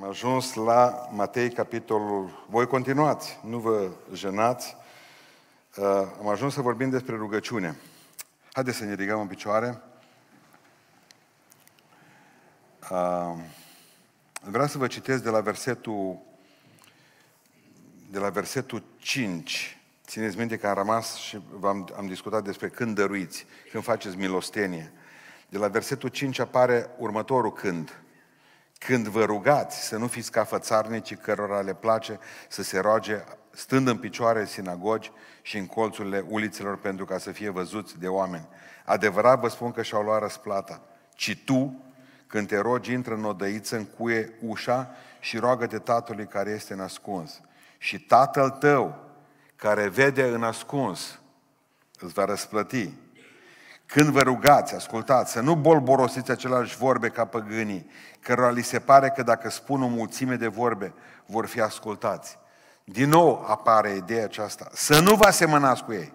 Am ajuns la Matei, capitolul... Voi continuați, nu vă jenați. Uh, am ajuns să vorbim despre rugăciune. Haideți să ne ridicăm în picioare. Uh, vreau să vă citesc de la versetul de la versetul 5. Țineți minte că am rămas și am am discutat despre când dăruiți, când faceți milostenie. De la versetul 5 apare următorul când. Când vă rugați să nu fiți ca fățarnicii cărora le place să se roage stând în picioare în sinagogi și în colțurile ulițelor pentru ca să fie văzuți de oameni. Adevărat vă spun că și-au luat răsplata. Ci tu, când te rogi, intră în odăiță, încuie ușa și roagă-te Tatălui care este în ascuns. Și Tatăl tău, care vede în ascuns, îți va răsplăti. Când vă rugați, ascultați, să nu bolborosiți aceleași vorbe ca păgânii, cărora li se pare că dacă spun o mulțime de vorbe, vor fi ascultați. Din nou apare ideea aceasta. Să nu vă asemănați cu ei.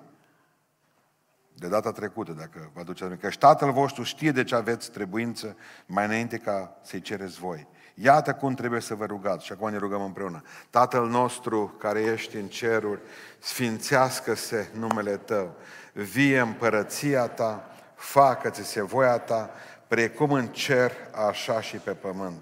De data trecută, dacă vă aduceți aminte. Că și Tatăl vostru știe de ce aveți trebuință mai înainte ca să-i cereți voi. Iată cum trebuie să vă rugați. Și acum ne rugăm împreună. Tatăl nostru care ești în ceruri, sfințească-se numele Tău. Vie împărăția Ta, facă-ți-se voia Ta, precum în cer, așa și pe pământ.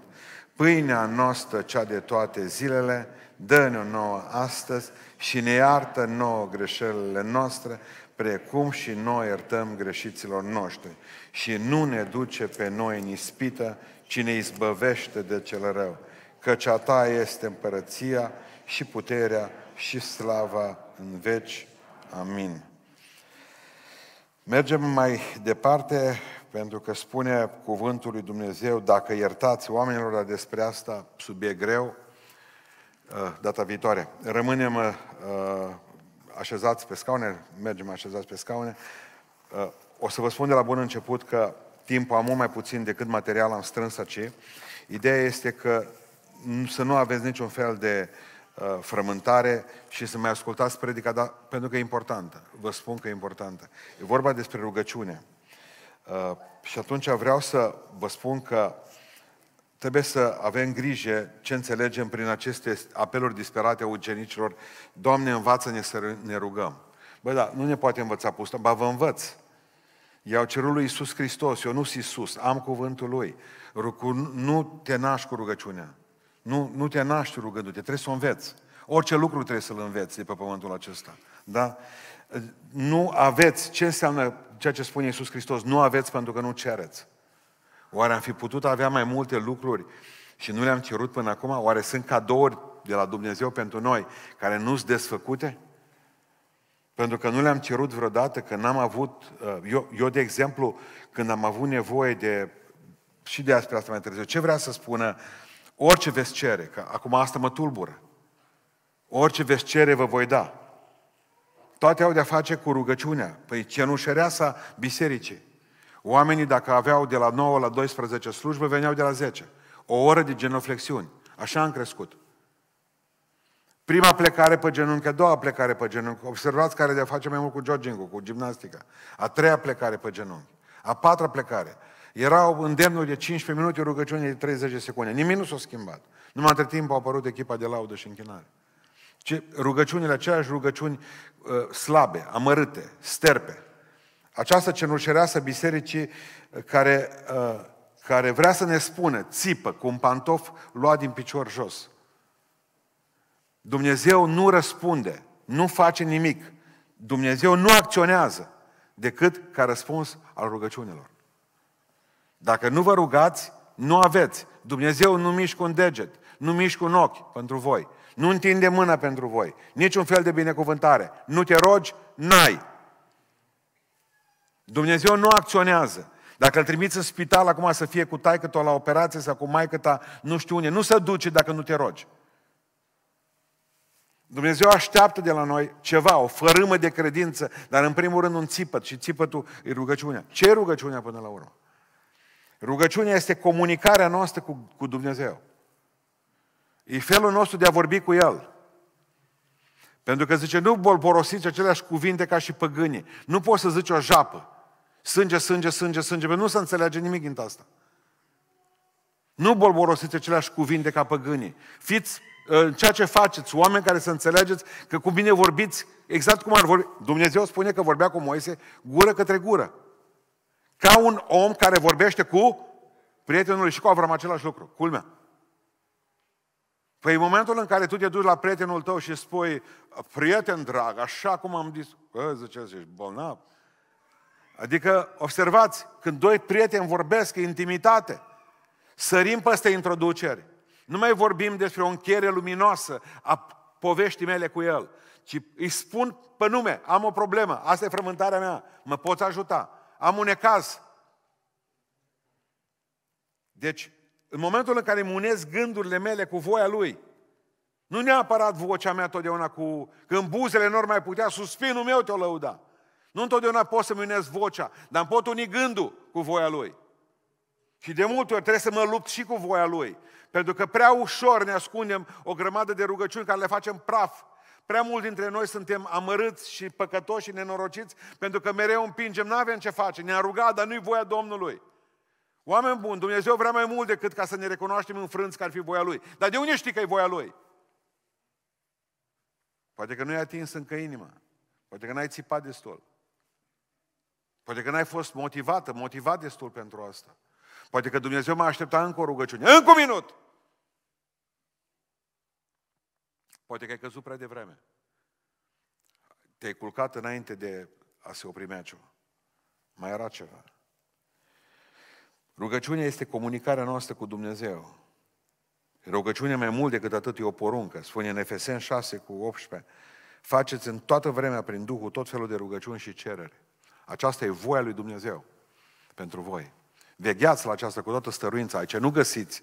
Pâinea noastră, cea de toate zilele, dă-ne-o nouă astăzi și ne iartă nouă greșelile noastre, precum și noi iertăm greșiților noștri. Și nu ne duce pe noi în ispită, ci ne izbăvește de cel rău. Căci a ta este împărăția și puterea și slava în veci. Amin. Mergem mai departe pentru că spune cuvântul lui Dumnezeu, dacă iertați oamenilor despre asta, subiect greu, uh, data viitoare. Rămânem uh, așezați pe scaune, mergem așezați pe scaune. Uh, o să vă spun de la bun început că timpul am mult mai puțin decât material am strâns aici. Ideea este că să nu aveți niciun fel de uh, frământare și să mai ascultați predica, dar, pentru că e importantă. Vă spun că e importantă. E vorba despre rugăciune. Uh, și atunci vreau să vă spun că trebuie să avem grijă ce înțelegem prin aceste apeluri disperate a ucenicilor. Doamne, învață-ne să ne rugăm. Bă, da, nu ne poate învăța pustă, ba vă învăț. I-au cerut lui Iisus Hristos, eu nu sunt Iisus, am cuvântul Lui. Nu te naști cu rugăciunea. Nu, nu te naști rugându-te, trebuie să o înveți. Orice lucru trebuie să-l înveți de pe pământul acesta. Da? Nu aveți, ce înseamnă ceea ce spune Iisus Hristos? Nu aveți pentru că nu cereți. Oare am fi putut avea mai multe lucruri și nu le-am cerut până acum? Oare sunt cadouri de la Dumnezeu pentru noi care nu sunt desfăcute? Pentru că nu le-am cerut vreodată, că n-am avut... Uh, eu, eu, de exemplu, când am avut nevoie de... Și de asta mai târziu. Ce vrea să spună? Orice veți cere, că acum asta mă tulbură. Orice veți cere, vă voi da. Toate au de-a face cu rugăciunea. Păi cenușăreasa bisericii. Oamenii, dacă aveau de la 9 la 12 slujbă, veneau de la 10. O oră de genoflexiuni. Așa am crescut. Prima plecare pe genunchi, a doua plecare pe genunchi. Observați care de face mai mult cu jogging cu gimnastica. A treia plecare pe genunchi. A patra plecare. Erau îndemnuri de 15 minute, rugăciune de 30 de secunde. Nimic nu s-a schimbat. Numai între timp a apărut echipa de laudă și închinare. Ce, rugăciunile, aceleași rugăciuni uh, slabe, amărâte, sterpe. Această cenușereasă bisericii uh, care, uh, care vrea să ne spună, țipă, cu un pantof luat din picior jos. Dumnezeu nu răspunde, nu face nimic. Dumnezeu nu acționează decât ca răspuns al rugăciunilor. Dacă nu vă rugați, nu aveți. Dumnezeu nu mișcă un deget, nu mișcă un ochi pentru voi. Nu întinde mâna pentru voi. Niciun fel de binecuvântare. Nu te rogi, n-ai. Dumnezeu nu acționează. Dacă îl trimiți în spital acum să fie cu taică la operație sau cu maică ta, nu știu unde, nu se duce dacă nu te rogi. Dumnezeu așteaptă de la noi ceva, o fărâmă de credință, dar în primul rând un țipăt și țipătul e rugăciunea. Ce e rugăciunea până la urmă? Rugăciunea este comunicarea noastră cu, cu Dumnezeu. E felul nostru de a vorbi cu El. Pentru că zice, nu bolborosiți aceleași cuvinte ca și păgânii. Nu poți să zici o japă. Sânge, sânge, sânge, sânge, pentru nu se înțelege nimic din asta. Nu bolborosiți aceleași cuvinte ca păgânii. Fiți în ceea ce faceți, oameni care să înțelegeți că cu mine vorbiți exact cum ar vorbi. Dumnezeu spune că vorbea cu Moise gură către gură. Ca un om care vorbește cu prietenul și cu Avram același lucru. Culmea. Păi în momentul în care tu te duci la prietenul tău și spui, prieten drag, așa cum am zis, bă, zice, ești bolnav. Adică, observați, când doi prieteni vorbesc, intimitate, sărim peste introduceri. Nu mai vorbim despre o încheiere luminoasă a poveștii mele cu el, ci îi spun pe nume, am o problemă, asta e frământarea mea, mă poți ajuta, am un ecaz. Deci, în momentul în care îmi unesc gândurile mele cu voia lui, nu neapărat vocea mea totdeauna cu... Când buzele nu mai putea, suspinul meu te-o lăuda. Nu întotdeauna pot să-mi unesc vocea, dar îmi pot uni gândul cu voia lui. Și de multe ori trebuie să mă lupt și cu voia lui. Pentru că prea ușor ne ascundem o grămadă de rugăciuni care le facem praf. Prea mulți dintre noi suntem amărâți și păcătoși și nenorociți pentru că mereu împingem, nu avem ce face, ne-a rugat, dar nu-i voia Domnului. Oameni buni, Dumnezeu vrea mai mult decât ca să ne recunoaștem înfrânți că ar fi voia Lui. Dar de unde știi că e voia Lui? Poate că nu i-a atins încă inima. Poate că n-ai țipat destul. Poate că n-ai fost motivată, motivat destul pentru asta. Poate că Dumnezeu m-a așteptat încă o rugăciune. Încă un minut! Poate că ai căzut prea devreme. Te-ai culcat înainte de a se opri meciul. Mai era ceva. Rugăciunea este comunicarea noastră cu Dumnezeu. Rugăciunea mai mult decât atât e o poruncă. Spune în Efesen 6 cu 18. Faceți în toată vremea prin Duhul tot felul de rugăciuni și cereri. Aceasta e voia lui Dumnezeu pentru voi. Vegheați la aceasta cu toată stăruința. Aici nu găsiți,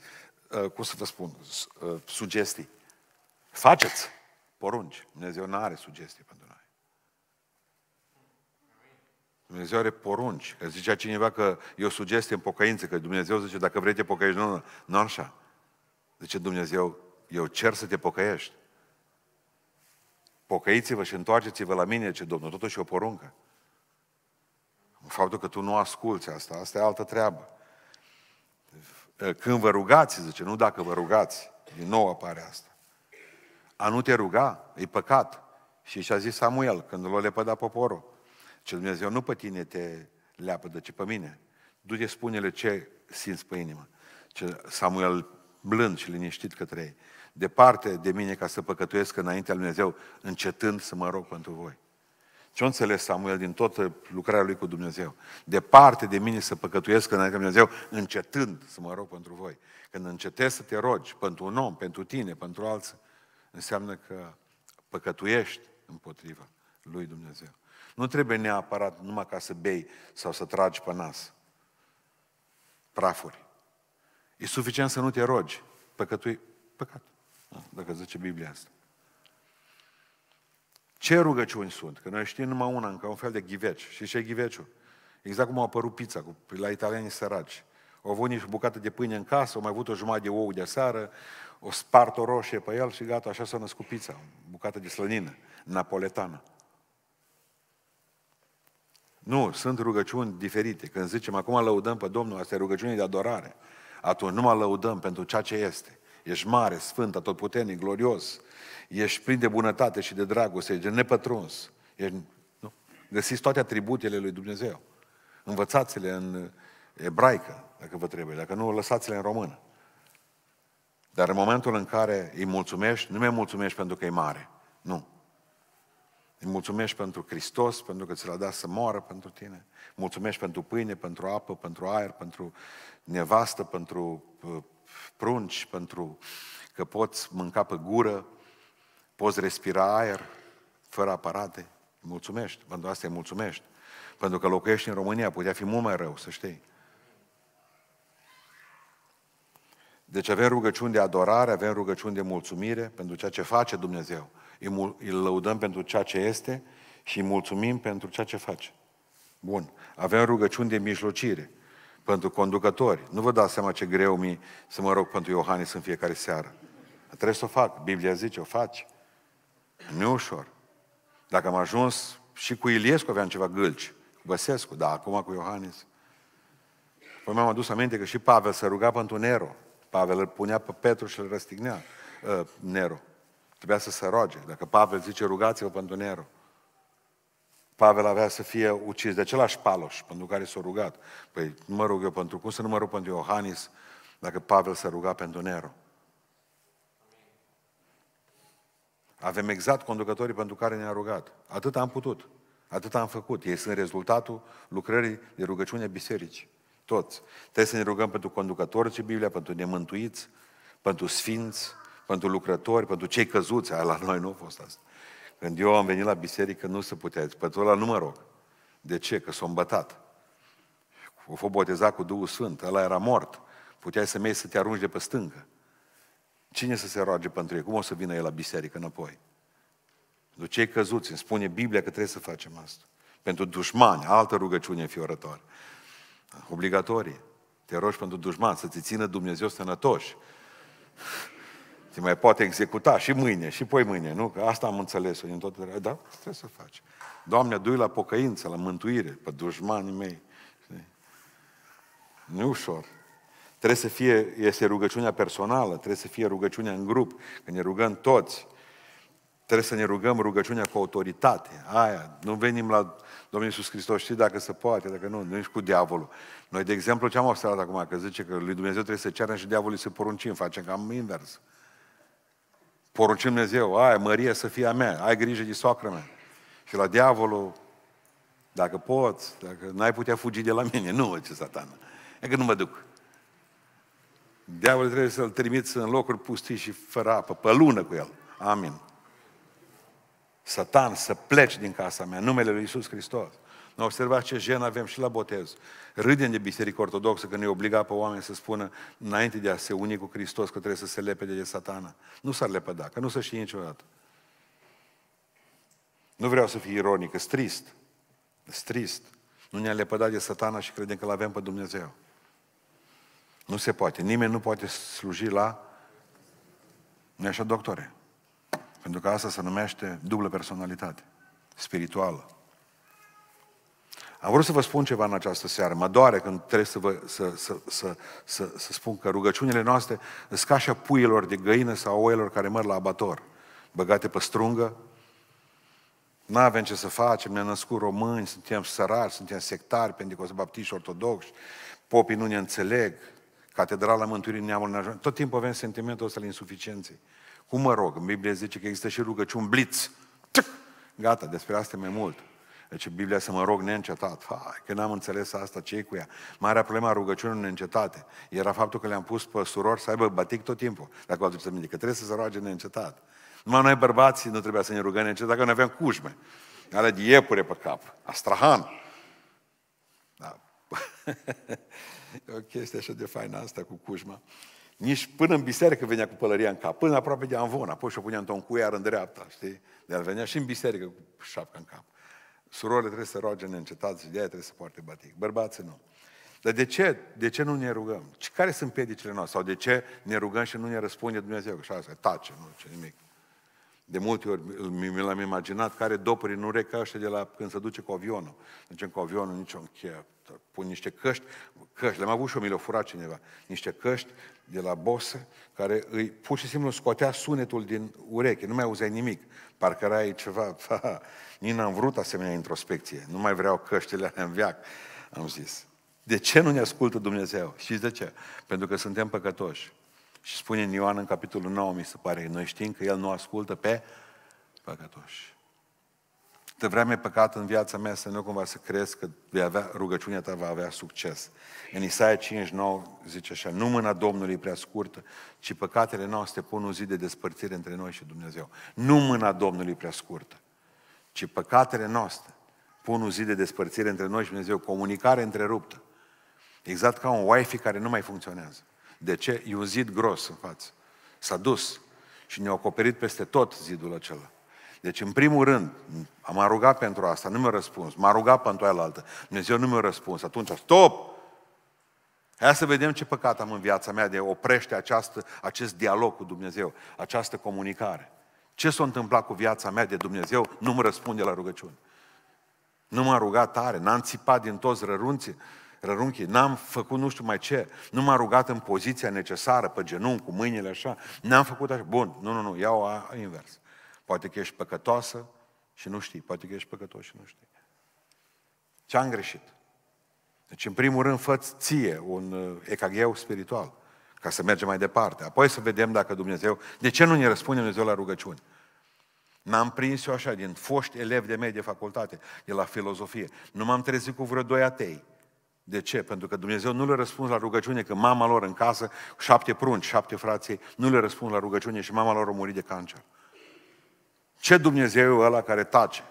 uh, cum să vă spun, uh, sugestii. Faceți porunci. Dumnezeu nu are sugestii pentru noi. Dumnezeu are porunci. Că zicea cineva că e o sugestie în pocăință, că Dumnezeu zice, dacă vrei te pocăiești, nu, nu așa. Zice Dumnezeu, eu cer să te pocăiești. Pocăiți-vă și întoarceți-vă la mine, ce Domnul, totuși e o poruncă. Faptul că tu nu asculți asta, asta e altă treabă. Când vă rugați, zice, nu dacă vă rugați, din nou apare asta. A nu te ruga, e păcat. Și și-a zis Samuel, când l-a lepădat poporul, ce Dumnezeu nu pe tine te leapădă, ci pe mine. Du-te, spune-le ce simți pe inimă. Ce Samuel blând și liniștit către ei. Departe de mine ca să păcătuiesc înaintea lui Dumnezeu, încetând să mă rog pentru voi. Ce-a înțeles Samuel din toată lucrarea lui cu Dumnezeu? Departe de mine să păcătuiesc înaintea lui Dumnezeu, încetând să mă rog pentru voi. Când încetezi să te rogi pentru un om, pentru tine, pentru alții, înseamnă că păcătuiești împotriva lui Dumnezeu. Nu trebuie neapărat numai ca să bei sau să tragi pe nas prafuri. E suficient să nu te rogi. Păcătui, păcat. Da, dacă zice Biblia asta. Ce rugăciuni sunt? Că noi știm numai una, încă un fel de ghiveci. Și ce e ghiveciul? Exact cum a apărut pizza cu, la italieni săraci. Au avut niște bucată de pâine în casă, au mai avut o jumătate de ou de seară, o spart o roșie pe el și gata, așa s-a născut pizza, o bucată de slănină, napoletană. Nu, sunt rugăciuni diferite. Când zicem acum lăudăm pe Domnul, asta e rugăciune de adorare. Atunci nu mă lăudăm pentru ceea ce este. Ești mare, sfânt, atotputernic, glorios. Ești plin de bunătate și de dragoste, ești nepătruns. Ești, nu? Găsiți toate atributele lui Dumnezeu. Învățați-le în ebraică, dacă vă trebuie. Dacă nu, lăsați-le în română. Dar în momentul în care îi mulțumești, nu mai mulțumești pentru că e mare. Nu. Îi mulțumești pentru Hristos, pentru că ți l-a dat să moară pentru tine. Mulțumești pentru pâine, pentru apă, pentru aer, pentru nevastă, pentru uh, prunci, pentru că poți mânca pe gură, poți respira aer fără aparate. Mulțumești, pentru asta îi mulțumești. Pentru că locuiești în România, putea fi mult mai rău, să știi. Deci avem rugăciuni de adorare, avem rugăciuni de mulțumire pentru ceea ce face Dumnezeu. Îi lăudăm pentru ceea ce este și îi mulțumim pentru ceea ce face. Bun. Avem rugăciuni de mijlocire pentru conducători. Nu vă dați seama ce greu mi să mă rog pentru Iohannis în fiecare seară. Trebuie să o fac. Biblia zice, o faci. Nu e ușor. Dacă am ajuns și cu Iliescu aveam ceva gâlci, cu Băsescu, dar acum cu Iohannis. Păi mi-am adus aminte că și Pavel se ruga pentru Nero. Pavel îl punea pe Petru și îl răstignea uh, Nero. Trebuia să se roage. Dacă Pavel zice rugați-vă pentru Nero. Pavel avea să fie ucis de același paloș pentru care s-a rugat. Păi nu mă rog eu pentru, cum să nu mă rog pentru Iohannis dacă Pavel s-a rugat pentru Nero? Avem exact conducătorii pentru care ne-a rugat. Atât am putut. Atât am făcut. Ei sunt rezultatul lucrării de rugăciune bisericii. Toți. Trebuie să ne rugăm pentru conducători ce Biblia, pentru nemântuiți, pentru sfinți, pentru lucrători, pentru cei căzuți. Aia la noi nu a fost asta. Când eu am venit la biserică, nu se putea. Pentru ăla nu mă rog. De ce? Că s-a îmbătat. O fost botezat cu Duhul Sfânt. Ăla era mort. Puteai să mergi să te arunci de pe stâncă. Cine să se roage pentru ei? Cum o să vină el la biserică înapoi? Pentru cei căzuți, îmi spune Biblia că trebuie să facem asta. Pentru dușmani, altă rugăciune înfiorătoare. Obligatorie. Te rogi pentru dușman, să ți țină Dumnezeu sănătoși. Te mai poate executa și mâine, și poi mâine, nu? Că asta am înțeles-o din tot. Da, trebuie să faci. Doamne, du la pocăință, la mântuire, pe dușmanii mei. Nu ușor. Trebuie să fie, este rugăciunea personală, trebuie să fie rugăciunea în grup, că ne rugăm toți. Trebuie să ne rugăm rugăciunea cu autoritate. Aia, nu venim la Domnul Iisus Hristos, știi dacă se poate, dacă nu, nu ești cu diavolul. Noi, de exemplu, ce am observat acum, că zice că lui Dumnezeu trebuie să ceară și diavolul să poruncim, facem cam invers. Poruncim Dumnezeu, aia, Maria să fie a mea, ai grijă de soacră mea. Și la diavolul, dacă poți, dacă n-ai putea fugi de la mine, nu, ce satană. E că nu mă duc. Diavolul trebuie să-l trimiți în locuri pustii și fără apă, pe lună cu el. Amin. Satan, să pleci din casa mea, numele Lui Iisus Hristos. Nu observați ce gen avem și la botez. Râdem de biserică ortodoxă că ne obliga pe oameni să spună înainte de a se uni cu Hristos că trebuie să se lepede de satana. Nu s-ar lepăda, că nu să știe niciodată. Nu vreau să fiu ironic, e trist. E trist. Nu ne-a lepădat de satana și credem că l avem pe Dumnezeu. Nu se poate. Nimeni nu poate sluji la... nu așa, doctore? Pentru că asta se numește dublă personalitate spirituală. Am vrut să vă spun ceva în această seară. Mă doare când trebuie să, vă, să, să, să, să, să spun că rugăciunile noastre sunt ca așa puielor de găină sau oilor care măr la abator, băgate pe strungă. Nu avem ce să facem, ne-am născut români, suntem săraci, suntem sectari, pentecostali, baptiști, ortodoxi, popii nu ne înțeleg, Catedrala Mântuirii Neamului ne Tot timpul avem sentimentul ăsta al insuficienței. Cum mă rog? În Biblie zice că există și rugăciuni blitz. Gata, despre asta mai mult. Deci Biblia să mă rog neîncetat. Hai, că n-am înțeles asta, ce cu ea? Marea problema a rugăciunii neîncetate era faptul că le-am pus pe surori să aibă batic tot timpul. Dacă vă aduceți aminte, că trebuie să se roage neîncetat. Numai noi bărbații nu trebuia să ne rugăm neîncetat, dacă nu aveam cușme. Ale de iepure pe cap. Astrahan. Da. e o chestie așa de faină asta cu cușma. Nici până în biserică venea cu pălăria în cap, până aproape de anvon, apoi și-o punea într-un cuiar în dreapta, știi? De el venea și în biserică cu șapca în cap. Surorile trebuie să roage neîncetat și de aia trebuie să poarte batic. Bărbații nu. Dar de ce? De ce nu ne rugăm? Care sunt piedicile noastre? Sau de ce ne rugăm și nu ne răspunde Dumnezeu? Și asta, tace, nu ce nimic. De multe ori mi l-am imaginat care dopuri în urechi ca de la când se duce cu avionul. Ducem cu avionul, nici o cheie. Pun niște căști, căști, le-am avut și o mi le furat cineva, niște căști de la bosă, care îi pur și simplu scotea sunetul din ureche, nu mai auzeai nimic. Parcă erai ceva, ha, nici n-am vrut asemenea introspecție, nu mai vreau căștile alea în viac, am zis. De ce nu ne ascultă Dumnezeu? Știți de ce? Pentru că suntem păcătoși. Și spune în Ioan în capitolul 9, mi se pare, noi știm că El nu ascultă pe păcătoși. De vreme păcat în viața mea să nu cumva să crezi că vei avea, rugăciunea ta va avea succes. În Isaia 59 zice așa, nu mâna Domnului prea scurtă, ci păcatele noastre pun un zi de despărțire între noi și Dumnezeu. Nu mâna Domnului prea scurtă, ci păcatele noastre pun un zi de despărțire între noi și Dumnezeu, comunicare întreruptă. Exact ca un Wi-Fi care nu mai funcționează. De ce? E un zid gros în față. S-a dus și ne-a acoperit peste tot zidul acela. Deci, în primul rând, am rugat pentru asta, nu mi-a răspuns. M-a rugat pentru aia altă. Dumnezeu nu mi-a răspuns. Atunci, stop! Hai să vedem ce păcat am în viața mea de oprește această, acest dialog cu Dumnezeu, această comunicare. Ce s-a întâmplat cu viața mea de Dumnezeu nu mă răspunde la rugăciune. Nu m-a rugat tare, n-am țipat din toți rărunții, rărunchi, n-am făcut nu știu mai ce, nu m-am rugat în poziția necesară, pe genunchi, cu mâinile așa, n-am făcut așa. Bun, nu, nu, nu, iau a, invers. Poate că ești păcătoasă și nu știi, poate că ești păcătos și nu știi. Ce am greșit? Deci, în primul rând, fă ție un uh, ecagheu spiritual, ca să mergem mai departe. Apoi să vedem dacă Dumnezeu... De ce nu ne răspunde Dumnezeu la rugăciuni? N-am prins eu așa, din foști elevi de medie facultate, de la filozofie. Nu m-am trezit cu vreo doi atei. De ce? Pentru că Dumnezeu nu le răspuns la rugăciune, că mama lor în casă, șapte prunci, șapte frații, nu le răspuns la rugăciune și mama lor a murit de cancer. Ce Dumnezeu e ăla care tace?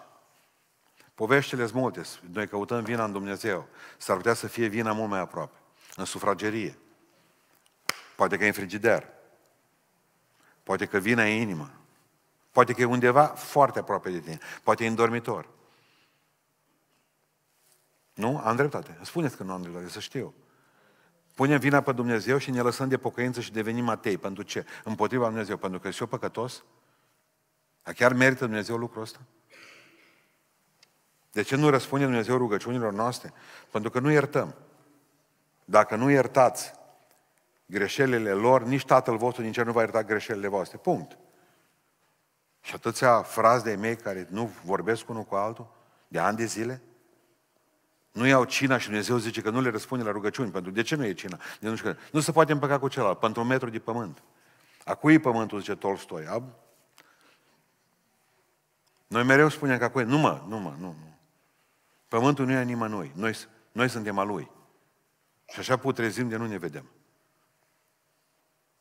Poveștile sunt multe. Noi căutăm vina în Dumnezeu. S-ar putea să fie vina mult mai aproape. În sufragerie. Poate că e în frigider. Poate că vina e inimă. Poate că e undeva foarte aproape de tine. Poate e în dormitor. Nu? Am dreptate. Spuneți că nu am dreptate, să știu. Punem vina pe Dumnezeu și ne lăsăm de pocăință și devenim atei. Pentru ce? Împotriva Dumnezeu. Pentru că sunt eu păcătos? Dar chiar merită Dumnezeu lucrul ăsta? De ce nu răspunde Dumnezeu rugăciunilor noastre? Pentru că nu iertăm. Dacă nu iertați greșelile lor, nici Tatăl vostru din cer nu va ierta greșelile voastre. Punct. Și atâția frazi de mei care nu vorbesc unul cu altul, de ani de zile, nu iau cina și Dumnezeu zice că nu le răspunde la rugăciuni. Pentru de ce nu e cina? De nu, știu, nu se poate împăca cu celălalt, pentru un metru de pământ. A cui e pământul, zice Tolstoi? A... Noi mereu spunem că acum, nu mă, nu mă, nu, nu. Pământul nu e a nimănui, noi, noi suntem a lui. Și așa putrezim de nu ne vedem.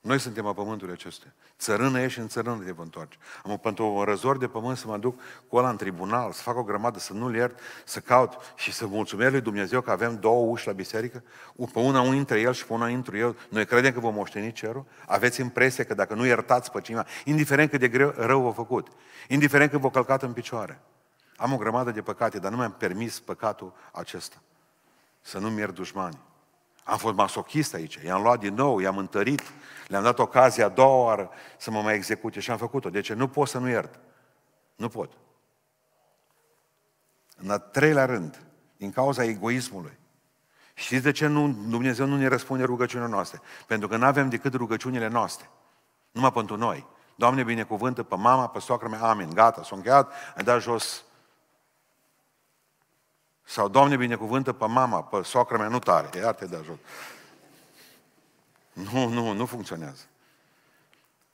Noi suntem a pământului acestea. Țărână ești în țărână te vă întoarce. Am pentru un răzor de pământ să mă duc cu ăla în tribunal, să fac o grămadă, să nu-l iert, să caut și să mulțumesc lui Dumnezeu că avem două uși la biserică, pe una un intră el și pe una intru eu. Noi credem că vom moșteni cerul? Aveți impresia că dacă nu iertați pe cineva, indiferent cât de greu, rău v-a făcut, indiferent cât v-a călcat în picioare, am o grămadă de păcate, dar nu mi-am permis păcatul acesta. Să nu-mi iert dușmani. Am fost masochist aici, i-am luat din nou, i-am întărit, le-am dat ocazia a doua oară să mă mai execute și am făcut-o. Deci nu pot să nu iert. Nu pot. În al treilea rând, din cauza egoismului. Știți de ce nu, Dumnezeu nu ne răspunde rugăciunile noastre? Pentru că nu avem decât rugăciunile noastre. Numai pentru noi. Doamne, binecuvântă pe mama, pe soacră mea, amin, gata, s-a încheiat, ai dat jos sau, Doamne, binecuvântă pe mama, pe soacră mea, nu tare, iar te de joc. Nu, nu, nu funcționează.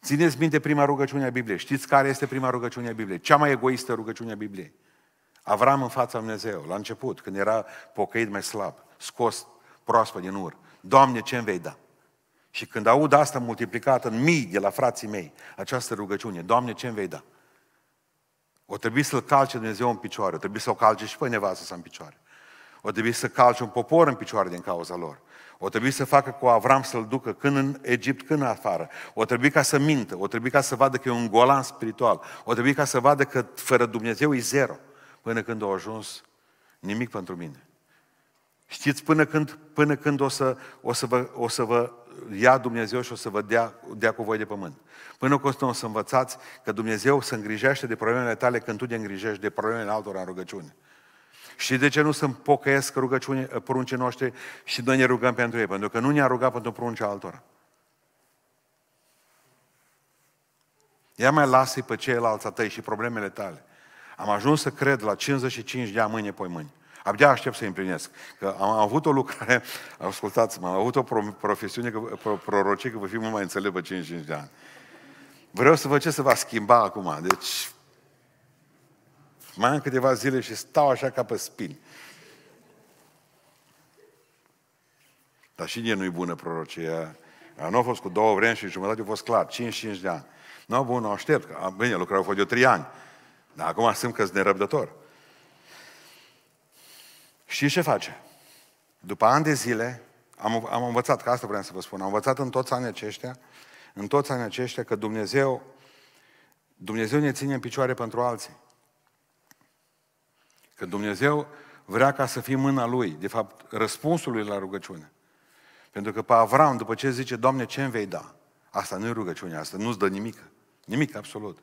Țineți minte prima rugăciune a Bibliei. Știți care este prima rugăciune a Bibliei? Cea mai egoistă rugăciune a Bibliei. Avram în fața lui Dumnezeu, la început, când era pocăit mai slab, scos proaspăt din ur. Doamne, ce îmi vei da? Și când aud asta multiplicată în mii de la frații mei, această rugăciune, Doamne, ce îmi vei da? O trebuie să-L calce Dumnezeu în picioare, o trebuie să o calce și pe nevastă să în picioare. O trebuie să calce un popor în picioare din cauza lor. O trebuie să facă cu Avram să-l ducă când în Egipt, când afară. O trebuie ca să mintă, o trebuie ca să vadă că e un golan spiritual. O trebuie ca să vadă că fără Dumnezeu e zero. Până când a ajuns nimic pentru mine. Știți până când, până când o, să, o, să vă, o să vă ia Dumnezeu și o să vă dea, dea cu voi de pământ. Până când o să învățați că Dumnezeu se îngrijește de problemele tale când tu te îngrijești de problemele altora în rugăciune. Și de ce nu sunt pocăiesc rugăciune, pruncii noștri și noi ne rugăm pentru ei? Pentru că nu ne-a rugat pentru pruncii altora. Ia mai lasă pe ceilalți a tăi și problemele tale. Am ajuns să cred la 55 de ani mâine, poi mâini. Abia aștept să împlinesc. Că am avut o lucrare, ascultați-mă, am avut o profesiune, că, prorocie că vă fi mult mai înțelept pe 55 de ani. Vreau să văd ce se va schimba acum. Deci, mai am câteva zile și stau așa ca pe spini. Dar și de nu-i bună prorocia. Nu a fost cu două vremi și jumătate, a fost clar, 55 de ani. Nu, bun, aștept. Bine, lucrau fost de trei ani. Dar acum simt că sunt nerăbdător. Și ce face? După ani de zile, am, am învățat, că asta vreau să vă spun, am învățat în toți anii aceștia, în toți anii aceștia, că Dumnezeu, Dumnezeu ne ține în picioare pentru alții. Că Dumnezeu vrea ca să fim mâna Lui, de fapt, răspunsul Lui la rugăciune. Pentru că pe Avram, după ce zice, Doamne, ce îmi vei da? Asta nu e rugăciunea, asta nu-ți dă nimic. Nimic, absolut.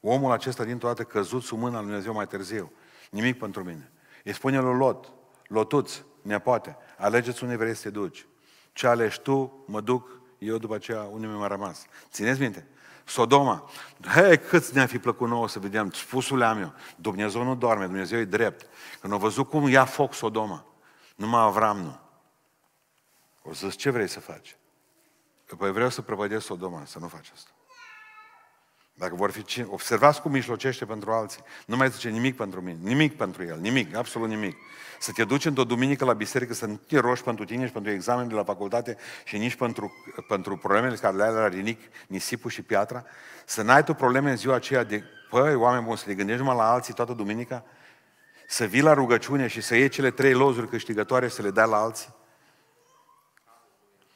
Omul acesta, din toate, căzut sub mâna lui Dumnezeu mai târziu. Nimic pentru mine. Îi spune lui Lot, Lotuț, nepoate, alegeți unde vrei să te duci. Ce alegi tu, mă duc, eu după aceea unde mi-a rămas. Țineți minte? Sodoma. Hei, cât ne-a fi plăcut nouă să vedem, spusul am eu. Dumnezeu nu doarme, Dumnezeu e drept. Când au văzut cum ia foc Sodoma, numai Avram nu. O să ce vrei să faci? Păi vreau să prăpădesc Sodoma, să nu faci asta. Dacă vor fi... Observați cum mijlocește pentru alții. Nu mai zice nimic pentru mine, nimic pentru el, nimic, absolut nimic. Să te duci într-o duminică la biserică, să nu te roși pentru tine și pentru examen de la facultate și nici pentru, pentru problemele care le ai la rinic, nisipul și piatra, să n-ai tu probleme în ziua aceea de, păi, oameni buni, să le gândești numai la alții toată duminica, să vii la rugăciune și să iei cele trei lozuri câștigătoare să le dai la alții.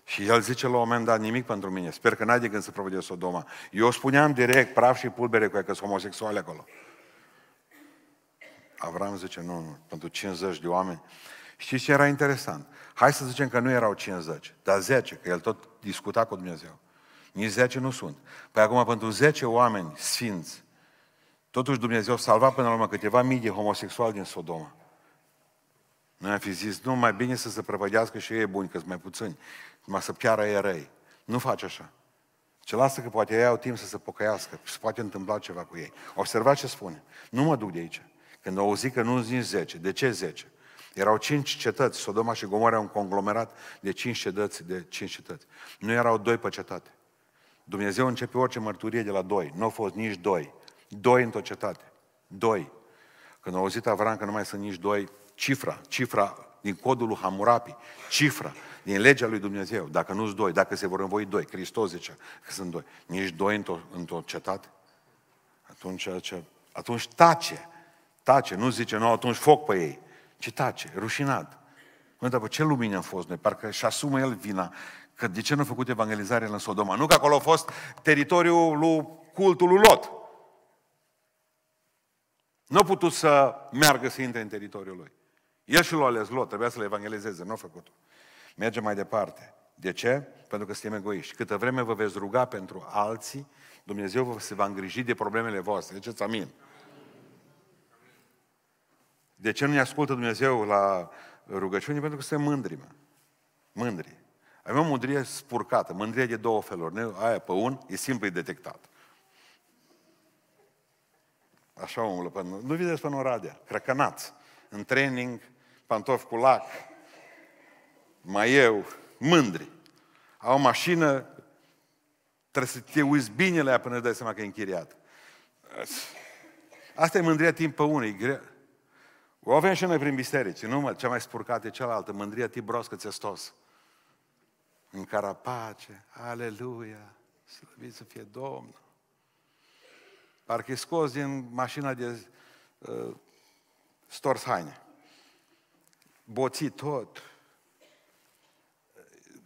Și el zice la un moment dat, nimic pentru mine. Sper că n-ai de gând să provede Sodoma. Eu spuneam direct, praf și pulbere cu ea, că sunt homosexuale acolo. Avram zice, nu, nu, pentru 50 de oameni. Știți ce era interesant? Hai să zicem că nu erau 50, dar 10, că el tot discuta cu Dumnezeu. Nici 10 nu sunt. Păi acum, pentru 10 oameni sfinți, totuși Dumnezeu salva până la urmă câteva mii de homosexuali din Sodoma. Noi am fi zis, nu, mai bine să se prăvădească și ei buni, că sunt mai puțini, numai să piară ei răi. Nu face așa. Ce lasă că poate ei au timp să se pocăiască și se poate întâmpla ceva cu ei. Observați ce spune. Nu mă duc de aici. Când au auzit că nu sunt 10. De ce 10? Erau cinci cetăți. Sodoma și Gomora un conglomerat de cinci cetăți, de cinci cetăți. Nu erau doi pe cetate. Dumnezeu începe orice mărturie de la doi. Nu au fost nici doi. Doi într-o cetate. Doi. Când au auzit Avram că nu mai sunt nici doi, cifra, cifra din codul lui Hamurapi, cifra din legea lui Dumnezeu, dacă nu sunt doi, dacă se vor învoi doi, Hristos zice că sunt doi, nici doi într-o, într-o cetate, atunci, atunci tace, tace, nu zice, nu, atunci foc pe ei, ci tace, rușinat. Mă, dar ce lumină a fost noi? Parcă și asumă el vina că de ce nu a făcut evanghelizare în Sodoma? Nu că acolo a fost teritoriul lui cultul lui Lot. Nu a putut să meargă să intre în teritoriul lui. El și l-a ales Lot, trebuia să le evangelizeze, nu a făcut-o. Mergem mai departe. De ce? Pentru că suntem egoiști. Câtă vreme vă veți ruga pentru alții, Dumnezeu vă se va îngriji de problemele voastre. Ziceți amin. De ce nu ne ascultă Dumnezeu la rugăciune? Pentru că suntem mândri, mă. Mândri. Avem o mândrie spurcată, mândrie de două feluri. Aia pe un e simplu detectat. Așa umblă pe Nu vedeți pe Oradea, crăcănați, în training, pantofi cu lac, mai eu, mândri. Au o mașină, trebuie să te uiți bine la ea până îți dai seama că e închiriat. Asta e mândria timp pe unul, e greu. O avem și noi prin biserici, nu mă, cea mai spurcată e cealaltă, mândria tibroscă țestos. În carapace, aleluia, slăvit să fie Domnul. Parcă e scos din mașina de uh, stors haine. Boțit tot.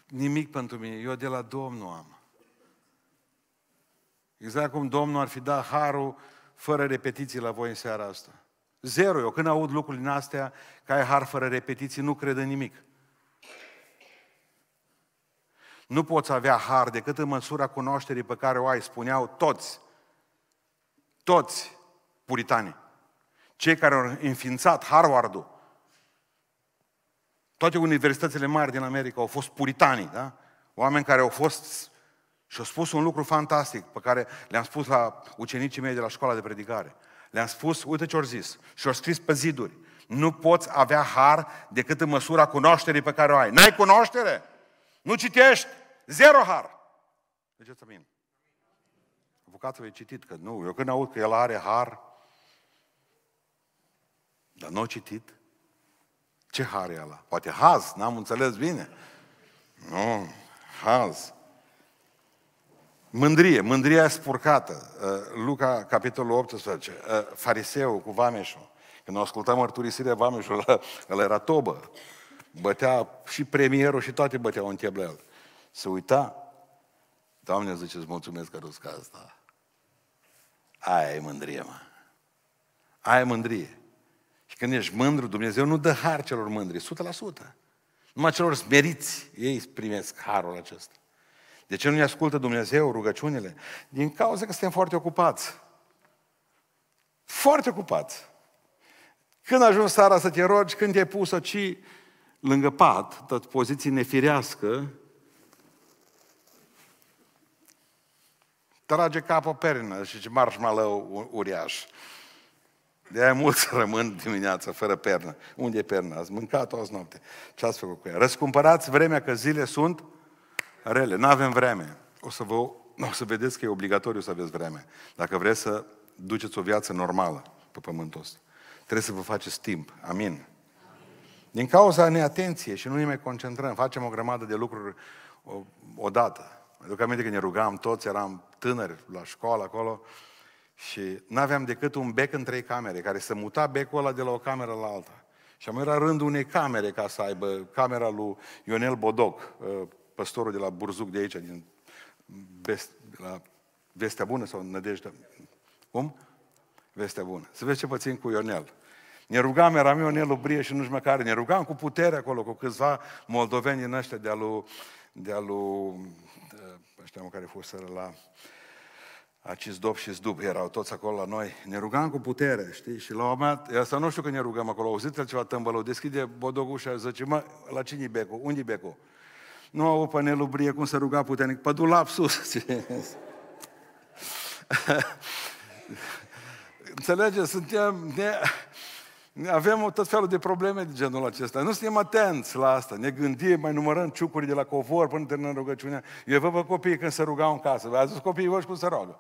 Nimic pentru mine, eu de la Domnul am. Exact cum Domnul ar fi dat harul fără repetiții la voi în seara asta. Zero. Eu când aud lucruri din astea, că ai har fără repetiții, nu cred în nimic. Nu poți avea har decât în măsura cunoașterii pe care o ai, spuneau toți. Toți puritanii. Cei care au înființat Harvardul, toate universitățile mari din America au fost puritanii, da? Oameni care au fost și au spus un lucru fantastic pe care le-am spus la ucenicii mei de la școala de predicare. Le-am spus, uite ce au zis, și au scris pe ziduri. Nu poți avea har decât în măsura cunoașterii pe care o ai. N-ai cunoaștere? Nu citești? Zero har. Deci, amin. Avocatul e citit că nu. Eu când aud că el are har, dar nu a citit, ce har e ăla? Poate haz, n-am înțeles bine. Nu, haz. Mândrie, mândria spurcată. Uh, Luca, capitolul 18. Uh, Fariseu cu vameșul. Când o asculta mărturisirea vameșul, ăla, ăla era tobă. Bătea și premierul și toate băteau în cheb la el. Se uita. Doamne, zice, îți mulțumesc că ca asta. Aia e mândrie, mă. Aia e mândrie. Și când ești mândru, Dumnezeu nu dă har celor mândri, 100%. Numai celor smeriți, ei primesc harul acesta. De ce nu ne ascultă Dumnezeu rugăciunile? Din cauza că suntem foarte ocupați. Foarte ocupați. Când ajungi seara să te rogi, când te-ai pus ci lângă pat, tot poziție nefirească, trage capul perină și ce marshmallow uriaș. De aia mulți rămân dimineața fără pernă. Unde e perna? Ați mâncat azi noapte. Ce ați făcut cu ea? Răscumpărați vremea că zile sunt rele. Nu avem vreme. O să, vă, o să vedeți că e obligatoriu să aveți vreme. Dacă vreți să duceți o viață normală pe pământul ăsta. Trebuie să vă faceți timp. Amin. Din cauza neatenției și nu ne mai concentrăm, facem o grămadă de lucruri odată. Aduc aminte că ne rugam toți, eram tânări la școală acolo și nu aveam decât un bec în trei camere, care se muta becul ăla de la o cameră la alta. Și am era rândul unei camere ca să aibă camera lui Ionel Bodoc, ă, păstorul de la Burzuc de aici, din Vest, de la Vestea Bună sau Nădejdea. Cum? Vestea Bună. Să vezi ce pățim cu Ionel. Ne rugam, eram eu Nelu Brie și nu-și măcar, ne rugam cu putere acolo, cu câțiva moldoveni din ăștia de alu, de alu, ăștia care fuseră la Acis Dop și Zdub, erau toți acolo la noi. Ne rugam cu putere, știi? Și la un moment dat, asta nu știu că ne rugăm acolo, auziți ceva tâmbălău, deschide bodogul și zice, mă, la cine e becul? Unde e becul? Nu au pe Nelu Brie cum să ruga puternic, pe dulap sus. Înțelegeți? Suntem... Ne... Avem tot felul de probleme de genul acesta. Nu suntem atenți la asta. Ne gândim, mai numărăm ciucuri de la covor până terminăm rugăciunea. Eu văd pe copiii când se rugau în casă. V-ați zis copiii voștri cum se roagă?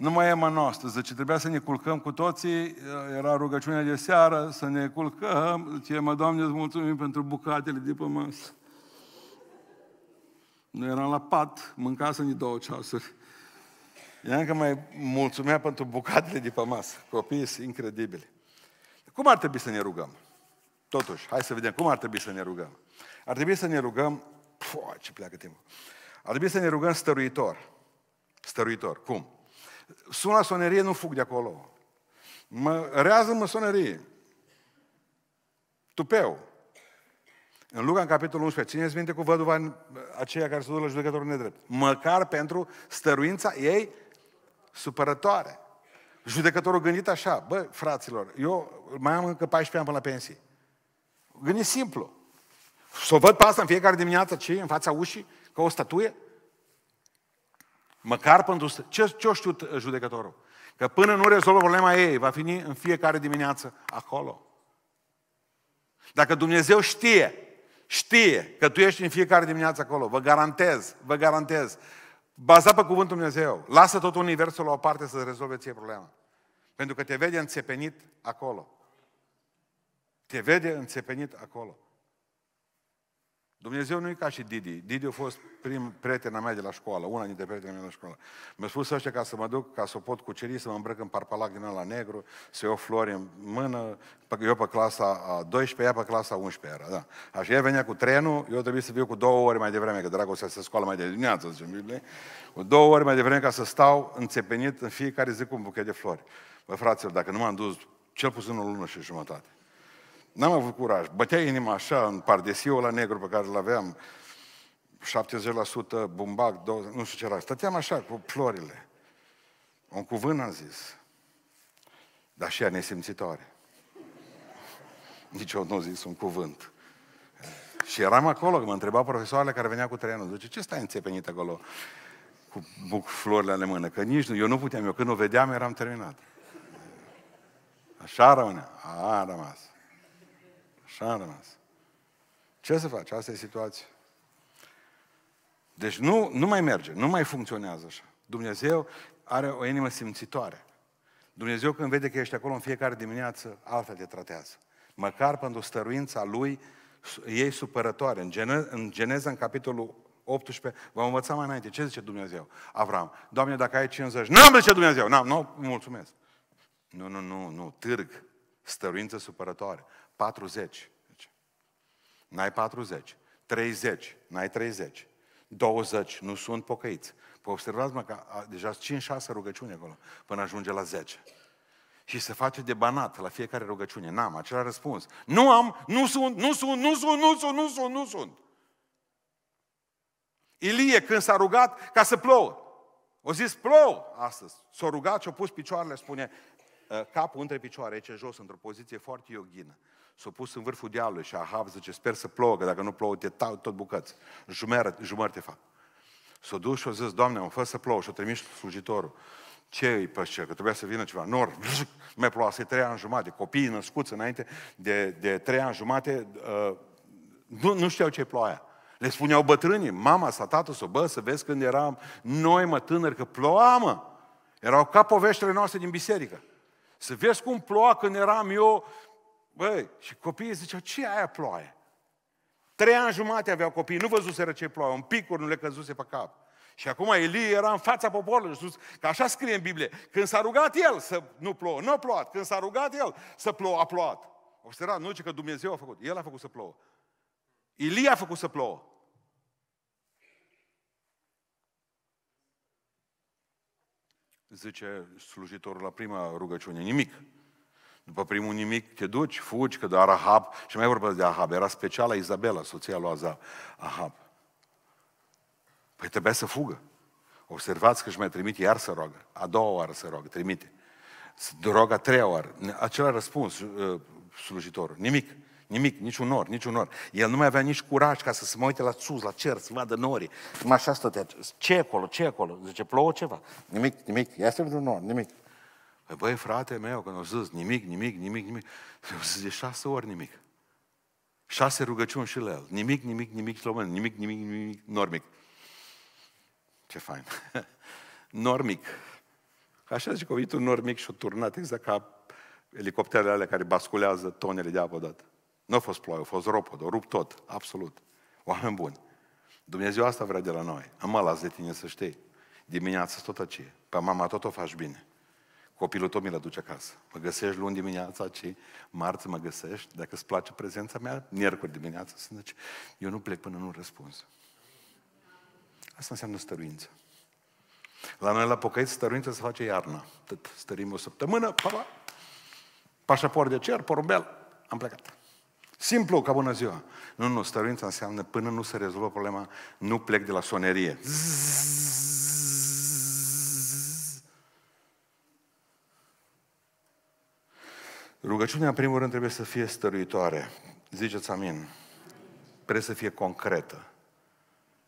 Nu mai e mă noastră. Zice, trebuia să ne culcăm cu toții, era rugăciunea de seară, să ne culcăm. Zice, mă, Doamne, îți mulțumim pentru bucatele de pe masă. Nu eram la pat, mâncasem două ceasuri. Ea încă mai mulțumea pentru bucatele de pe masă. Copiii sunt incredibili. Cum ar trebui să ne rugăm? Totuși, hai să vedem cum ar trebui să ne rugăm. Ar trebui să ne rugăm... Pua, ce pleacă timpul. Ar trebui să ne rugăm stăruitor. Stăruitor. Cum? Suna sonerie, nu fug de acolo. Mă rează măsonerie. Tupeu. În Luca, în capitolul 11, țineți minte cu văduva aceea care se duc la judecătorul nedrept. Măcar pentru stăruința ei supărătoare. Judecătorul gândit așa, bă, fraților, eu mai am încă 14 ani până la pensie. Gândi simplu. Să o văd pe asta în fiecare dimineață, ce în fața ușii, ca o statuie? Măcar pentru... Ce, ce știu judecătorul? Că până nu rezolvă problema ei, va fi în fiecare dimineață acolo. Dacă Dumnezeu știe, știe că tu ești în fiecare dimineață acolo, vă garantez, vă garantez, Bazat pe cuvântul Dumnezeu. Lasă tot universul la o parte să rezolve ție problema. Pentru că te vede înțepenit acolo. Te vede înțepenit acolo. Dumnezeu nu e ca și Didi. Didi a fost prim prietena mea de la școală, una dintre prietenele mele de la școală. Mi-a spus ăștia ca să mă duc, ca să o pot cuceri, să mă îmbrăc în parpalac din la negru, să iau flori în mână, eu pe clasa a 12, ea pe clasa a 11 era, da. Așa, ea venea cu trenul, eu trebuie să viu cu două ore mai devreme, că dragostea se scoală mai de dimineață, zice în Biblie, cu două ore mai devreme ca să stau înțepenit în fiecare zi cu un buchet de flori. Bă, fraților, dacă nu m-am dus cel puțin o lună și jumătate, N-am avut curaj. Bătea inima așa în pardesiul la negru pe care îl aveam, 70% bumbac, 20, nu știu ce era. Stăteam așa cu florile. Un cuvânt am zis. Dar și ea nesimțitoare. Nici eu nu zis un cuvânt. Și eram acolo, că mă întreba profesoarele care venea cu trenul. Zice, ce stai înțepenit acolo cu buc florile ale mână? Că nici nu, eu nu puteam, eu când o vedeam eram terminat. Așa rămâne. A, a rămas. Așa am rămas. Ce să faci? Asta e situația. Deci nu, nu mai merge, nu mai funcționează așa. Dumnezeu are o inimă simțitoare. Dumnezeu când vede că ești acolo în fiecare dimineață, altfel te tratează. Măcar pentru stăruința Lui, ei supărătoare. În, Gene, în Geneza, în capitolul 18, v-am învățat mai înainte. Ce zice Dumnezeu? Avram, Doamne, dacă ai 50, n-am zice Dumnezeu, n-am, nu, mulțumesc. Nu, nu, nu, nu, târg, stăruință supărătoare. 40. Deci, n-ai 40. 30. N-ai 30. 20. Nu sunt pocăiți. Păi observați-mă că a, deja 5-6 rugăciuni acolo până ajunge la 10. Și se face de banat la fiecare rugăciune. N-am acela răspuns. Nu am, nu sunt, nu sunt, nu sunt, nu sunt, nu sunt, nu sunt. Ilie când s-a rugat ca să plouă. O zis plouă astăzi. S-a rugat și a pus picioarele, spune, ă, capul între picioare, aici jos, într-o poziție foarte ioghină S-a pus în vârful dealului și Ahab zice, sper să plouă, că dacă nu plouă, te tau tot bucăți. Jumări, jumări te fac. S-a dus și a zis, Doamne, am fost să plouă și a trimis slujitorul. Ce îi pe cer? Că trebuia să vină ceva. Nor, mai ploua, să trei ani jumate. Copiii născuți înainte de, de trei ani jumate, uh, nu, nu știau ce ploaia. Le spuneau bătrânii, mama sa, tată sau bă, să vezi când eram noi, mă, tânări, că ploua, mă. Erau ca poveștile noastre din biserică. Să vezi cum ploua când eram eu, băi, și copiii ziceau, ce aia ploaie? Trei ani jumate aveau copii, nu văzuseră ce ploaie, un picuri nu le căzuse pe cap. Și acum Elie era în fața poporului sus, că așa scrie în Biblie. Când s-a rugat el să nu plouă, nu a plouat. Când s-a rugat el să plouă, a plouat. Observați, nu ce că Dumnezeu a făcut, El a făcut să plouă. Ilie a făcut să plouă. Zice slujitorul la prima rugăciune, nimic. După primul nimic te duci, fugi, că doar Ahab, și mai vorbesc de Ahab, era speciala Izabela, soția lui Ahab. Păi trebuia să fugă. Observați că își mai trimite iar să roagă. A doua oară să roagă, trimite. Să roagă a treia oară. Acela răspuns uh, slujitorul. Nimic. Nimic, niciun nor, niciun nor. El nu mai avea nici curaj ca să se mai uite la sus, la cer, să vadă norii. Cum așa stătea. Ce acolo, ce acolo? Zice, plouă ceva. Nimic, nimic. Ia să un nor, nimic. Păi, băi, frate meu, când au zis nimic, nimic, nimic, nimic, au zis de șase ori nimic. Șase rugăciuni și la el. Nimic, nimic, nimic, nimic, nimic, nimic, nimic, normic. Ce fain. normic. Așa zice că a venit un nor mic și a turnat exact ca elicopterele alea care basculează tonele de apă odată. Nu a fost ploaie, a fost ropăd, a rupt tot, absolut. Oameni buni. Dumnezeu asta vrea de la noi. Am las de tine să știi. Dimineața tot ce. Pe mama tot o faci bine. Copilul tot mi-l aduce acasă. Mă găsești luni dimineața, ci marți mă găsești, dacă îți place prezența mea, miercuri dimineața, să zice, eu nu plec până nu răspuns. Asta înseamnă stăruință. La noi la pocăiți stăruință se face iarna. Tot stărim o săptămână, pa, pa, pașaport de cer, porumbel, am plecat. Simplu ca bună ziua. Nu, nu, stăruința înseamnă până nu se rezolvă problema, nu plec de la sonerie. Rugăciunea, în primul rând, trebuie să fie stăruitoare. Ziceți amin. Trebuie să fie concretă.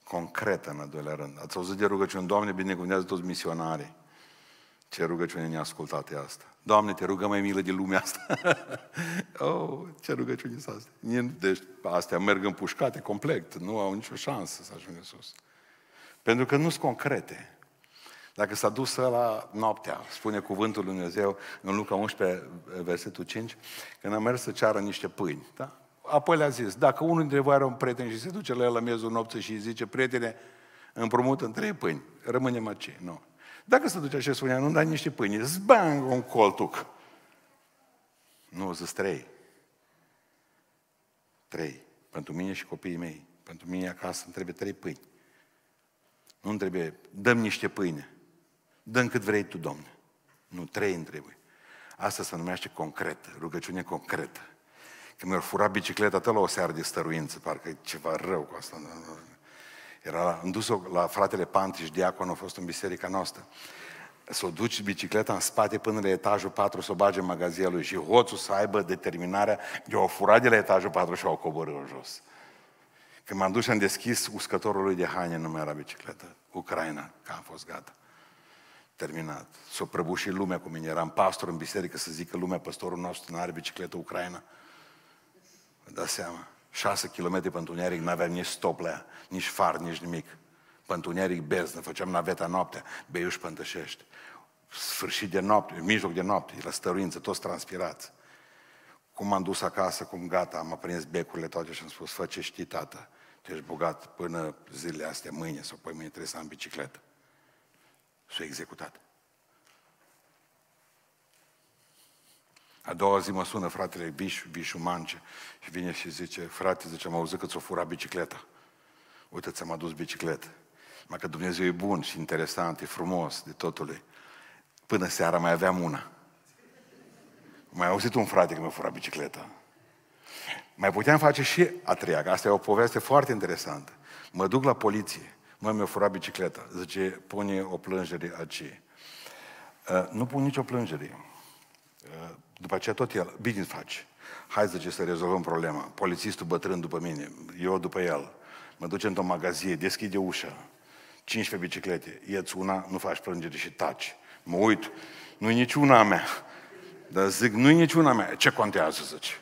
Concretă, în al doilea rând. Ați auzit de rugăciune, Doamne, binecuvântează toți misionarii. Ce rugăciune neascultate asta. Doamne, te rugăm mai milă de lumea asta. oh, ce rugăciune sunt astea. Deci, astea merg împușcate complet, nu au nicio șansă să ajungă sus. Pentru că nu sunt concrete. Dacă s-a dus la noaptea, spune cuvântul Lui Dumnezeu în Luca 11, versetul 5, când a mers să ceară niște pâini, da? Apoi le-a zis, dacă unul dintre voi are un prieten și se duce la el la miezul nopții și îi zice, prietene, împrumut în trei pâini, rămânem aici. Nu. Dacă se duce și spunea, nu dai niște pâini, zbang un coltuc. Nu, zis trei. Trei. Pentru mine și copiii mei. Pentru mine acasă îmi trebuie trei pâini. Nu îmi trebuie, dăm niște pâine. Dăm cât vrei tu, Domne. Nu, trei îmi trebuie. Asta se numește concret, rugăciune concretă. Când mi-au furat bicicleta, tot la o seară de stăruință, parcă e ceva rău cu asta. Era îndus la fratele Pantriș, diacon, a fost în biserica noastră. Să o duci bicicleta în spate până la etajul 4, să o bage în magazia lui și hoțul să aibă determinarea de a o fura de la etajul 4 și a o coborâ în jos. Când m-am dus și am deschis uscătorul lui de haine, nu mai era bicicletă. Ucraina, că a fost gata. Terminat. S-o prăbușit lumea cu mine. Eram pastor în biserică să zică lumea, păstorul nostru nu are bicicletă Ucraina. Vă dați seama. 6 km pe întuneric, nu aveam nici stoplea, nici far, nici nimic. Pe întuneric beznă, făceam naveta noaptea, beiuși pântășești. Sfârșit de noapte, mijloc de noapte, la stăruință, toți transpirați. Cum m-am dus acasă, cum gata, am aprins becurile toate și am spus, fă ce știi, tată, tu ești bogat până zilele astea, mâine sau păi mâine trebuie să am bicicletă. S-a executat. A doua zi mă sună fratele Bișu, Bișu Mance și vine și zice, frate, zice, am auzit că ți-o furat bicicleta. Uite, ți-am adus bicicletă. Mai că Dumnezeu e bun și interesant, e frumos de totul. Până seara mai aveam una. Mai auzit un frate că mi-a furat bicicleta. Mai puteam face și a treia, că asta e o poveste foarte interesantă. Mă duc la poliție, mă, mi-a furat bicicleta. Zice, pune o plângere aici. Uh, nu pun nicio plângere. După aceea tot el, bine faci. Hai zice să rezolvăm problema. Polițistul bătrân după mine, eu după el. Mă duce într-o magazie, deschide ușa. 15 biciclete, ieți una, nu faci plângere și taci. Mă uit, nu-i niciuna a mea. Dar zic, nu-i niciuna mea. Ce contează, zice?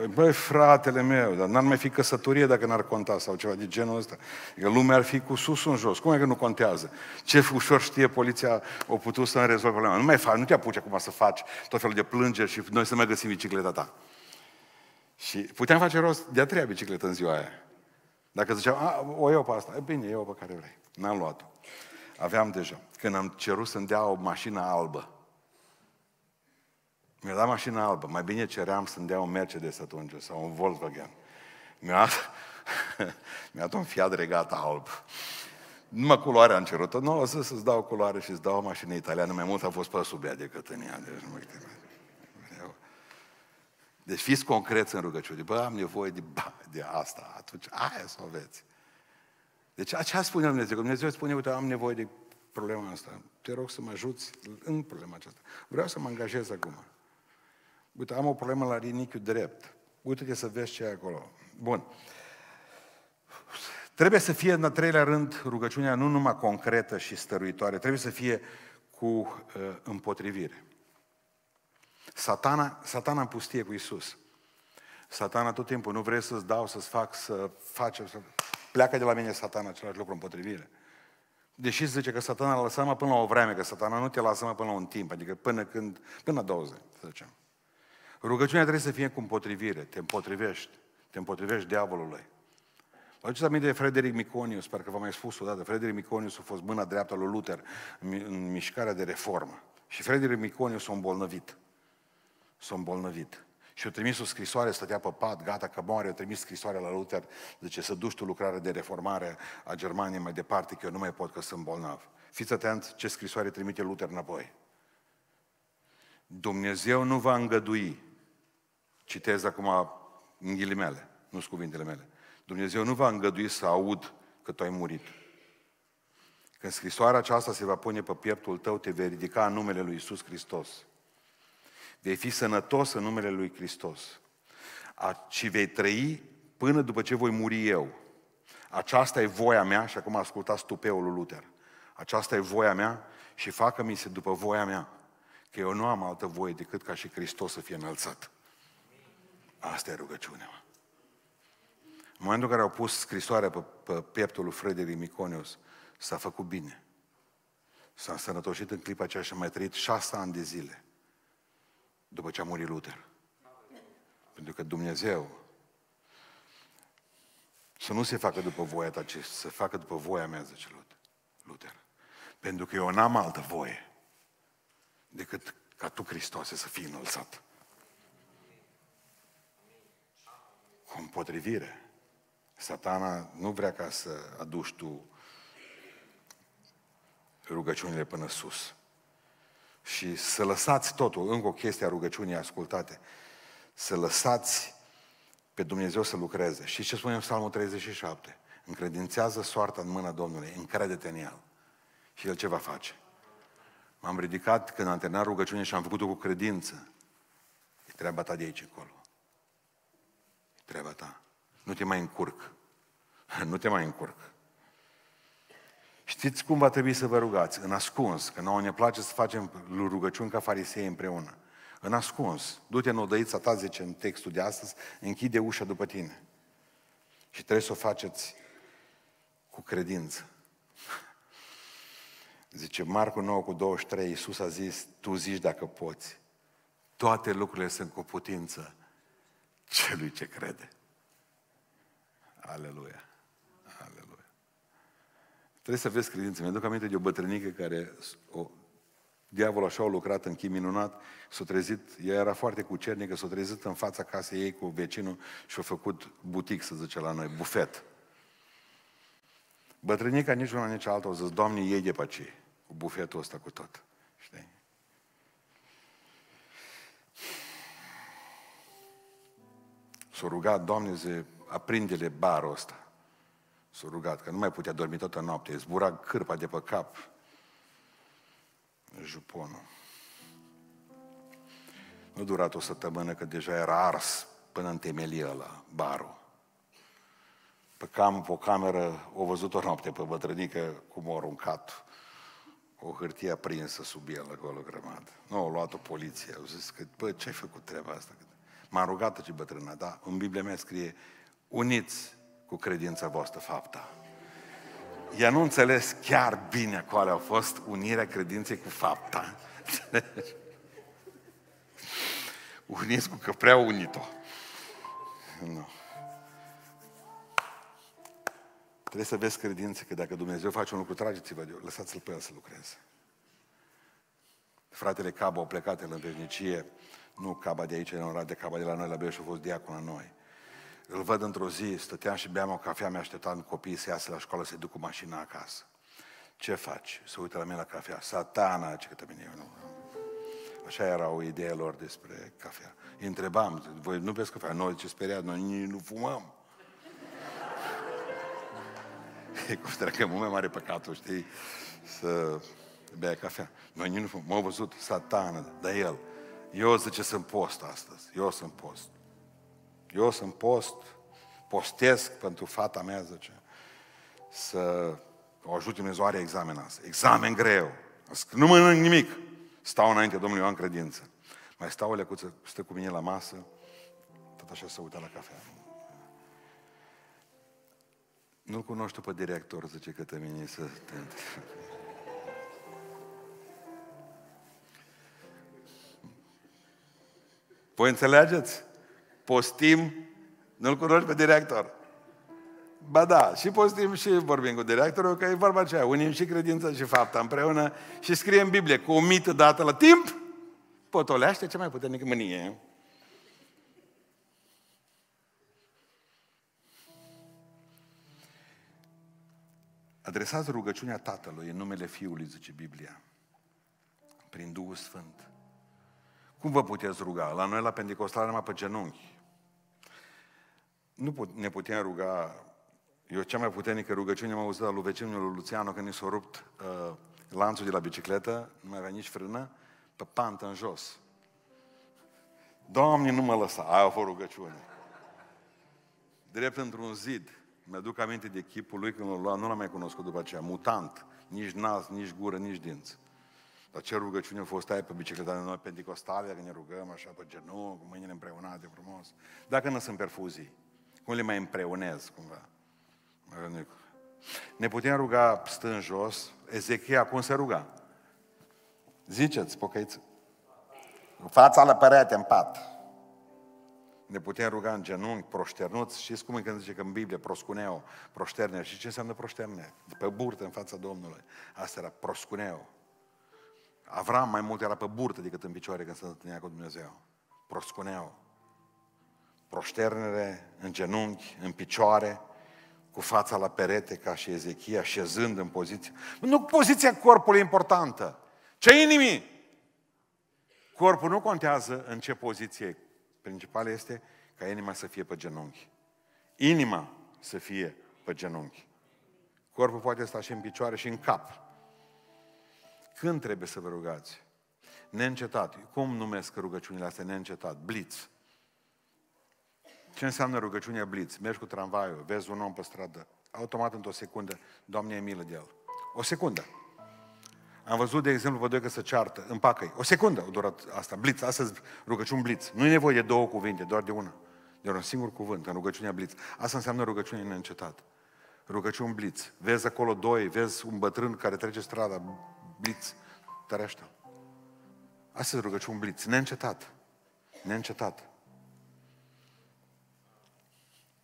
Păi, băi, fratele meu, dar n-ar mai fi căsătorie dacă n-ar conta sau ceva de genul ăsta. Că lumea ar fi cu sus în jos. Cum e că nu contează? Ce ușor știe poliția o putut să rezolve problema. Nu mai faci, nu te apuci acum să faci tot felul de plângeri și noi să mai găsim bicicleta ta. Și puteam face rost de a treia bicicletă în ziua aia. Dacă ziceam, a, o iau pe asta, e bine, iau pe care vrei. N-am luat-o. Aveam deja. Când am cerut să-mi dea o mașină albă, mi-a dat mașina albă. Mai bine ceream să-mi dea un Mercedes atunci sau un Volkswagen. Mi-a dat, mi-a dat un Fiat Regata alb. Numai culoarea am cerut-o. Nu, o să, să-ți dau culoare și să dau o mașină italiană. Mai mult a fost pe sub ea decât în ea. Deci, nu deci fiți concreți în rugăciune. Bă, am nevoie de, ba, de asta. Atunci, aia să o aveți. Deci, ce spune Dumnezeu? Dumnezeu spune, uite, am nevoie de problema asta. Te rog să mă ajuți în problema aceasta. Vreau să mă angajez acum. Uite, am o problemă la rinichiul drept. Uite-te să vezi ce e acolo. Bun. Trebuie să fie, în al treilea rând, rugăciunea nu numai concretă și stăruitoare, trebuie să fie cu uh, împotrivire. Satana, satana împustie cu Isus. Satana tot timpul, nu vrei să-ți dau, să-ți fac, să faci, să... pleacă de la mine satana același lucru împotrivire. Deși zice că satana lăsă mă până la o vreme, că satana nu te lasă mă până la un timp, adică până când, până la 20, să zicem. Rugăciunea trebuie să fie cu împotrivire, te împotrivești, te împotrivești diavolului. Vă aduceți aminte de Frederic Miconius, sper că v-am mai spus odată. Frederic Miconius a fost mâna dreaptă lui Luther în mișcarea de reformă. Și Frederic Miconius s-a îmbolnăvit. S-a îmbolnăvit. Și a trimis o scrisoare, stătea pe pat, gata că moare, a trimis scrisoarea la Luther, zice să duci tu lucrarea de reformare a Germaniei mai departe, că eu nu mai pot că sunt bolnav. Fiți atent ce scrisoare trimite Luther înapoi. Dumnezeu nu va îngădui Citez acum în ghilimele, nu sunt cuvintele mele. Dumnezeu nu va îngădui să aud că tu ai murit. Când scrisoarea aceasta se va pune pe pieptul tău, te vei ridica în numele lui Isus Hristos. Vei fi sănătos în numele lui Hristos. Și vei trăi până după ce voi muri eu. Aceasta e voia mea, și acum ascultați tupeul lui Luther. Aceasta e voia mea și facă-mi se după voia mea. Că eu nu am altă voie decât ca și Hristos să fie înălțat. Asta e rugăciunea. În momentul în care au pus scrisoarea pe, pe pieptul lui Frederic Miconius, s-a făcut bine. S-a însănătoșit în clipa aceea și a mai trăit șase ani de zile după ce a murit Luther. Pentru că Dumnezeu să nu se facă după voia ta, ci să se facă după voia mea, zice Luther. Pentru că eu n-am altă voie decât ca tu, Hristoase, să fii înălțat. Cu împotrivire. Satana nu vrea ca să aduci tu rugăciunile până sus. Și să lăsați totul, încă o chestie a rugăciunii ascultate, să lăsați pe Dumnezeu să lucreze. Și ce spune în Psalmul 37? Încredințează soarta în mâna Domnului, încrede-te în El. Și El ce va face? M-am ridicat când am terminat rugăciunea și am făcut-o cu credință. E treaba ta de aici încolo treaba ta. Nu te mai încurc. Nu te mai încurc. Știți cum va trebui să vă rugați? În ascuns, că nouă ne place să facem rugăciuni ca farisei împreună. În ascuns. Du-te în odăița ta, zice în textul de astăzi, închide ușa după tine. Și trebuie să o faceți cu credință. Zice Marcu 9 cu 23, Iisus a zis, tu zici dacă poți. Toate lucrurile sunt cu putință celui ce crede. Aleluia. Aleluia. Trebuie să vezi credință. Mi-aduc aminte de o bătrânică care o, diavolul așa a lucrat în chim minunat, s-a trezit, ea era foarte cucernică, s-a trezit în fața casei ei cu vecinul și a făcut butic, să zice la noi, bufet. Bătrânica nici una, nici alta au zis, Doamne, iei de pe ce, cu bufetul ăsta cu tot. S-a rugat, Doamne, zi, aprinde-le barul ăsta. S-a rugat, că nu mai putea dormi toată noaptea. Zbura cârpa de pe cap. Juponul. Nu a durat o săptămână că deja era ars până în temelie la barul. Pe cam, pe o cameră, o văzut o noapte pe bătrânică cum a aruncat o hârtie aprinsă sub el acolo grămadă. Nu, au luat-o poliție. Au zis că, bă, ce ai făcut treaba asta? M-a rugat ce bătrână, da? În Biblia mea scrie, uniți cu credința voastră fapta. Ea nu înțeles chiar bine acolo a fost unirea credinței cu fapta. Uniți cu că prea unit-o. Nu. Trebuie să vezi credință că dacă Dumnezeu face un lucru, trageți-vă de lăsați-l pe el să lucreze. Fratele Caba au plecat el în veșnicie, nu Caba de aici, în de Caba de la noi, la Băieș, a fost diacon la noi. Îl văd într-o zi, stăteam și beam o cafea, mi-a așteptat copiii să iasă la școală, să duc cu mașina acasă. Ce faci? Să uită la mine la cafea. Satana, ce că mine, nu. Așa era o idee lor despre cafea. Îi întrebam, voi nu beți cafea? Noi ce speriat, noi nu fumăm. E consideră că e mult mai mare păcatul, știi, să bea cafea. Noi nu fumăm. M-au văzut satană, dar el. Eu zice sunt post astăzi. Eu sunt post. Eu sunt post, postesc pentru fata mea, zice, să o ajut Dumnezeu are examen asta. Examen greu. Nu mănânc nimic. Stau înainte Domnului, eu am credință. Mai stau o lecuță, stă cu mine la masă, tot așa să uită la cafea. Nu-l cunoști pe director, zice că te mine să te... Voi înțelegeți? Postim, nu-l cunoști pe director. Ba da, și postim și vorbim cu directorul, că e vorba aceea, unim și credința și fapta împreună și scrie în Biblie, cu o mită dată la timp, potolește cea mai puternică mânie. Adresați rugăciunea Tatălui în numele Fiului, zice Biblia, prin Duhul Sfânt. Cum vă puteți ruga? La noi, la Pentecostal, numai pe genunchi. Nu put, ne putem ruga, eu cea mai puternică rugăciune am auzit la lui vecinul lui Luciano când i s-a rupt uh, lanțul de la bicicletă, nu mai avea nici frână, pe pantă în jos. Doamne, nu mă lăsa. Aia a fost rugăciune. Drept într-un zid. Mi-aduc aminte de chipul lui când l-a luat, nu l-am mai cunoscut după aceea, mutant, nici nas, nici gură, nici dinți. Dar ce rugăciune a fost aia pe bicicleta de noi pentecostale, dacă ne rugăm așa pe genunchi, cu mâinile împreunate frumos. Dacă nu sunt perfuzii, cum le mai împreunez cumva? Ne putem ruga stând jos, Ezechia cum se ruga? Ziceți, pocăiți. Fața la perete în pat. Ne putem ruga în genunchi, proșternuți. Știți cum e când zice că în Biblie proscuneo, proșterne. Și ce înseamnă proșterne? Pe burtă în fața Domnului. Asta era proscuneo. Avram mai mult era pe burtă decât în picioare când se întâlnea cu Dumnezeu. Proscuneo. Proșternere în genunchi, în picioare, cu fața la perete ca și Ezechia, șezând în poziție. Nu poziția corpului e importantă. Ce inimii? Corpul nu contează în ce poziție. Principal este ca inima să fie pe genunchi. Inima să fie pe genunchi. Corpul poate sta și în picioare și în cap. Când trebuie să vă rugați? Neîncetat. Cum numesc rugăciunile astea neîncetat? Blitz. Ce înseamnă rugăciunea blitz? Mergi cu tramvaiul, vezi un om pe stradă, automat într-o secundă, Doamne, e milă de el. O secundă. Am văzut, de exemplu, pe doi că se ceartă, împacă O secundă a durat asta, blitz, astăzi rugăciuni blitz. Nu e nevoie de două cuvinte, doar de una. De un singur cuvânt, în rugăciunea blitz. Asta înseamnă rugăciune neîncetat. Rugăciuni blitz. Vezi acolo doi, vezi un bătrân care trece strada, blitz, tărește Asta e rugăciuni blitz, neîncetat. Neîncetat.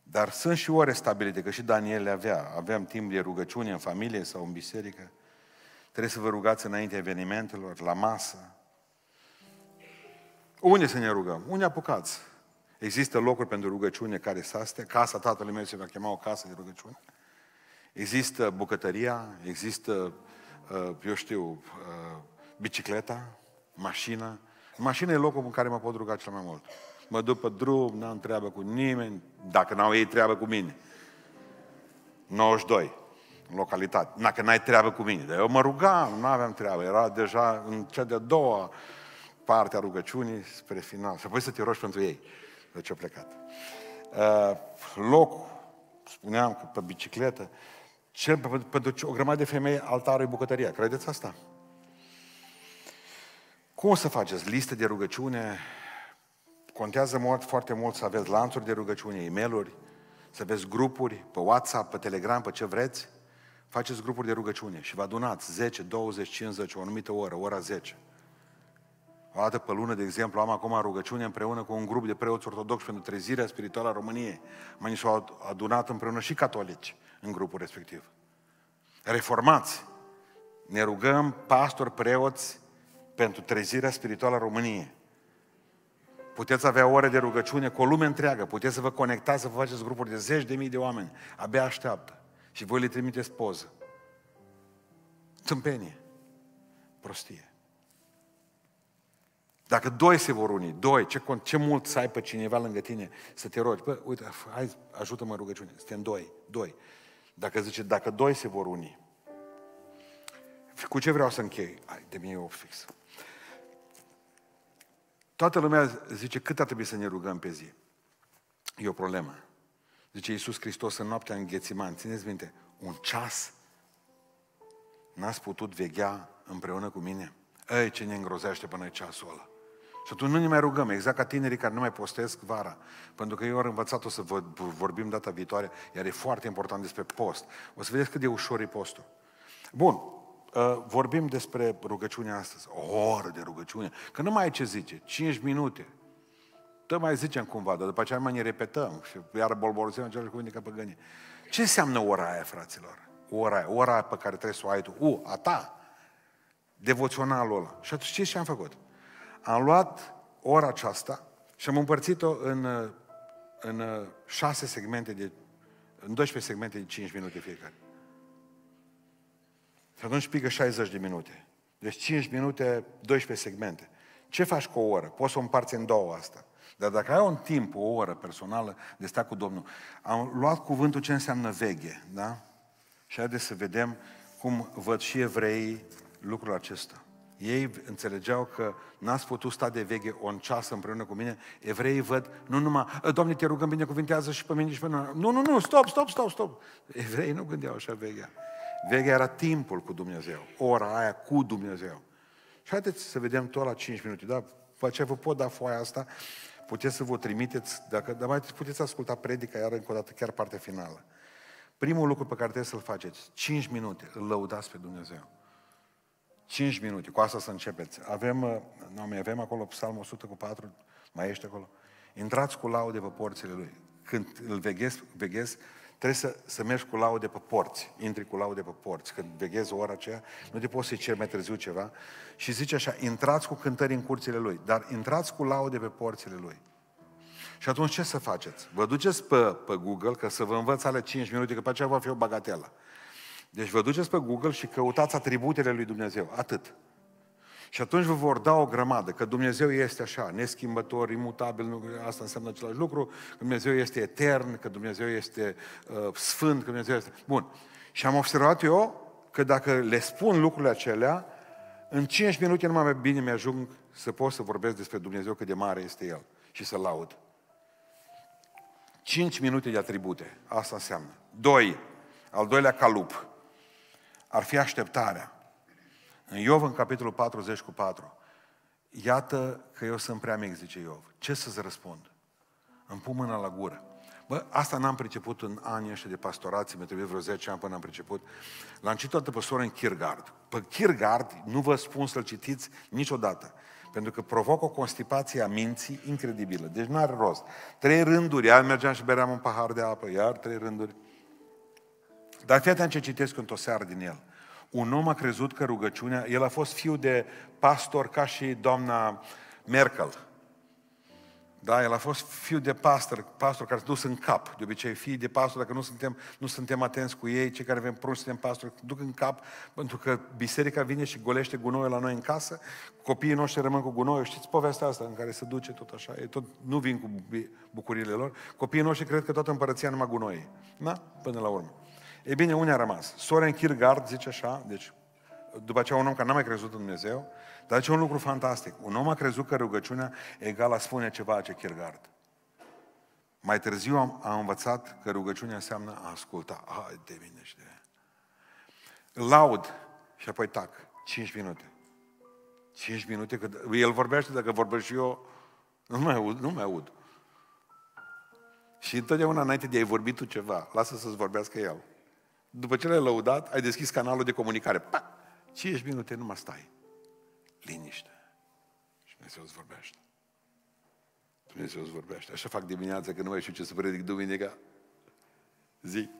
Dar sunt și ore stabilite, că și Daniel le avea. Aveam timp de rugăciune în familie sau în biserică. Trebuie să vă rugați înainte evenimentelor, la masă. Unde să ne rugăm? Unde apucați? Există locuri pentru rugăciune care să astea. Casa tatălui meu se va chema o casă de rugăciune. Există bucătăria, există, uh, eu știu, uh, bicicleta, mașina. Mașina e locul în care mă pot ruga cel mai mult. Mă duc pe drum, n-am treabă cu nimeni, dacă n-au ei treabă cu mine. 92 în localitate. Dacă n-ai treabă cu mine. Dar eu mă rugam, nu aveam treabă. Era deja în cea de-a doua partea rugăciunii spre final. Și apoi să te rogi pentru ei. De ce au plecat. Uh, locul, spuneam că pe bicicletă, cel, pentru o grămadă de femei, altarul e bucătăria. Credeți asta? Cum o să faceți? Liste de rugăciune? Contează mult, foarte mult să aveți lanțuri de rugăciune, e mail să aveți grupuri pe WhatsApp, pe Telegram, pe ce vreți. Faceți grupuri de rugăciune și vă adunați 10, 20, 50, o anumită oră, ora 10. O dată pe lună, de exemplu, am acum rugăciune împreună cu un grup de preoți ortodoxi pentru trezirea spirituală a României. Mai s-au adunat împreună și catolici în grupul respectiv. Reformați. Ne rugăm pastori, preoți, pentru trezirea spirituală a României. Puteți avea ore de rugăciune cu o lume întreagă, puteți să vă conectați, să vă faceți grupuri de zeci de mii de oameni. Abia așteaptă. Și voi le trimiteți poză. Tâmpenie. Prostie. Dacă doi se vor uni, doi, ce, ce mult să ai pe cineva lângă tine să te rogi. Bă, uite, hai, ajută-mă în rugăciune. Suntem doi, doi. Dacă zice, dacă doi se vor uni. Cu ce vreau să închei? Hai, de mine e fix. Toată lumea zice cât ar trebui să ne rugăm pe zi. E o problemă. Zice Iisus Hristos în noaptea în Ghețiman. Țineți minte, un ceas n-ați putut veghea împreună cu mine? Ei, ce ne îngrozește până ceasul ăla. Și atunci nu ne mai rugăm, exact ca tinerii care nu mai postesc vara. Pentru că eu am învățat-o să vorbim data viitoare, iar e foarte important despre post. O să vedeți cât de ușor e postul. Bun, Uh, vorbim despre rugăciune astăzi. O oră de rugăciune. Că nu mai ai ce zice. 5 minute. Tot mai zicem cumva, dar după aceea mai ne repetăm și iar bolbolosim același cuvinte ca păgânii. Ce înseamnă ora aia, fraților? Ora aia, ora aia pe care trebuie să o ai tu. U, a ta. Devoționalul ăla. Și atunci ce am făcut? Am luat ora aceasta și am împărțit-o în, în șase segmente de, în 12 segmente de 5 minute fiecare. Și atunci pică 60 de minute. Deci 5 minute, 12 segmente. Ce faci cu o oră? Poți să o împarți în două asta. Dar dacă ai un timp, o oră personală de stat cu Domnul, am luat cuvântul ce înseamnă veche, da? Și haideți să vedem cum văd și evreii lucrul acesta. Ei înțelegeau că n-ați putut sta de veche un ceas împreună cu mine. Evreii văd, nu numai, Doamne, te rugăm, binecuvintează și pe mine și pe noi. Nu, nu, nu, stop, stop, stop, stop. Evreii nu gândeau așa vechea. Vechea era timpul cu Dumnezeu, ora aia cu Dumnezeu. Și haideți să vedem tot la 5 minute, da? Ce vă pot da foaia asta, puteți să vă trimiteți, dacă, dar mai puteți asculta predica iar încă o dată, chiar partea finală. Primul lucru pe care trebuie să-l faceți, 5 minute, îl lăudați pe Dumnezeu. 5 minute, cu asta să începeți. Avem, uh, nu, mai avem acolo psalmul 100 cu 4, mai ești acolo. Intrați cu laude pe porțile lui. Când îl veghezi, veghezi Trebuie să, să mergi cu laude pe porți, intri cu laude pe porți. Când veghezi ora aceea, nu te poți să-i ceri mai târziu ceva. Și zice așa, intrați cu cântări în curțile lui, dar intrați cu laude pe porțile lui. Și atunci ce să faceți? Vă duceți pe, pe Google, că să vă învăț ale 5 minute, că pe aceea va fi o bagatelă. Deci vă duceți pe Google și căutați atributele lui Dumnezeu. Atât. Și atunci vă vor da o grămadă, că Dumnezeu este așa, neschimbător, imutabil, nu, asta înseamnă același lucru, că Dumnezeu este etern, că Dumnezeu este uh, sfânt, că Dumnezeu este... Bun. Și am observat eu că dacă le spun lucrurile acelea, în 5 minute nu mai bine mi-ajung să pot să vorbesc despre Dumnezeu cât de mare este El și să laud. 5 minute de atribute, asta înseamnă. Doi, al doilea calup, ar fi așteptarea. În Iov, în capitolul 40 cu 4, iată că eu sunt prea mic, zice Iov. Ce să-ți răspund? Îmi pun mâna la gură. Bă, asta n-am priceput în anii ăștia de pastorație, mi trebuie vreo 10 ani până am priceput. L-am citit toată pe Soren Kierkegaard. Pe Kierkegaard nu vă spun să-l citiți niciodată. Pentru că provocă o constipație a minții incredibilă. Deci nu are rost. Trei rânduri, iar mergeam și beream un pahar de apă, iar trei rânduri. Dar fii atent ce citesc într-o seară din el un om a crezut că rugăciunea, el a fost fiu de pastor ca și doamna Merkel. Da, el a fost fiu de pastor, pastor care se dus în cap. De obicei, fii de pastor, dacă nu suntem, nu suntem atenți cu ei, cei care avem prunci suntem pastori, duc în cap, pentru că biserica vine și golește gunoiul la noi în casă, copiii noștri rămân cu gunoiul. Știți povestea asta în care se duce tot așa, ei tot nu vin cu bucuriile lor. Copiii noștri cred că toată împărăția numai gunoi. Da? Până la urmă. E bine, unde a rămas? Soren Kierkegaard zice așa, deci după aceea un om care n-a mai crezut în Dumnezeu, dar ce un lucru fantastic. Un om a crezut că rugăciunea egal a spune ceva ce Kierkegaard. Mai târziu am, am învățat că rugăciunea înseamnă a asculta. Hai de mine și de Laud și apoi tac. 5 minute. 5 minute, că el vorbește, dacă vorbesc și eu, nu mai aud, nu mai aud. Și întotdeauna înainte de a-i vorbi tu ceva, lasă să-ți vorbească el. După ce l-ai lăudat, ai deschis canalul de comunicare. Pa! 5 minute nu mai stai. Liniște. Și Dumnezeu îți vorbește. Dumnezeu îți vorbește. Așa fac dimineața că nu mai știu ce să predic duminica. Zi.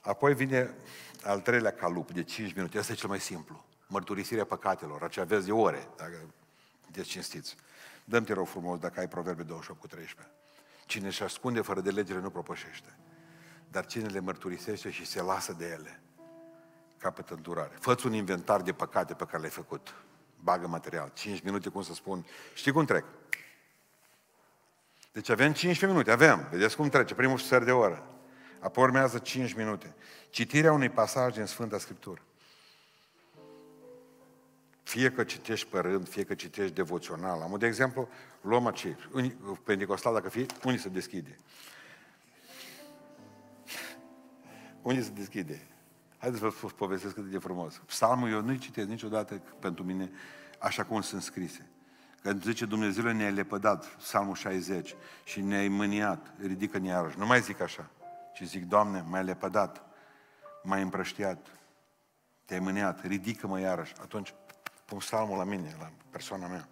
Apoi vine al treilea calup de 5 minute. Asta e cel mai simplu. Mărturisirea păcatelor. Aceea vezi de ore, dacă sunteți cinstiți. Dăm te rog frumos dacă ai proverbe 28 cu 13. Cine își ascunde fără de legere nu propășește. Dar cine le mărturisește și se lasă de ele, capătă îndurare. Fă-ți un inventar de păcate pe care le-ai făcut. Bagă material. 5 minute, cum să spun. Știi cum trec? Deci avem 15 minute, avem. Vedeți cum trece, primul sfert de oră. Apoi urmează 5 minute. Citirea unui pasaj din Sfânta Scriptură. Fie că citești pe rând, fie că citești devoțional. Am de exemplu, luăm aici, Pentecostal, dacă fie, unii se deschide. Unii se deschide. Haideți să vă povestesc cât de frumos. Psalmul eu nu-i citesc niciodată pentru mine așa cum sunt scrise. Când zice Dumnezeu ne-a lepădat, Psalmul 60, și ne-ai mâniat, ridică-ne iarăși. Nu mai zic așa, ci zic, Doamne, m-ai lepădat, m-ai împrăștiat, te-ai mâniat, ridică-mă iarăși. Atunci pun psalmul la mine, la persoana mea.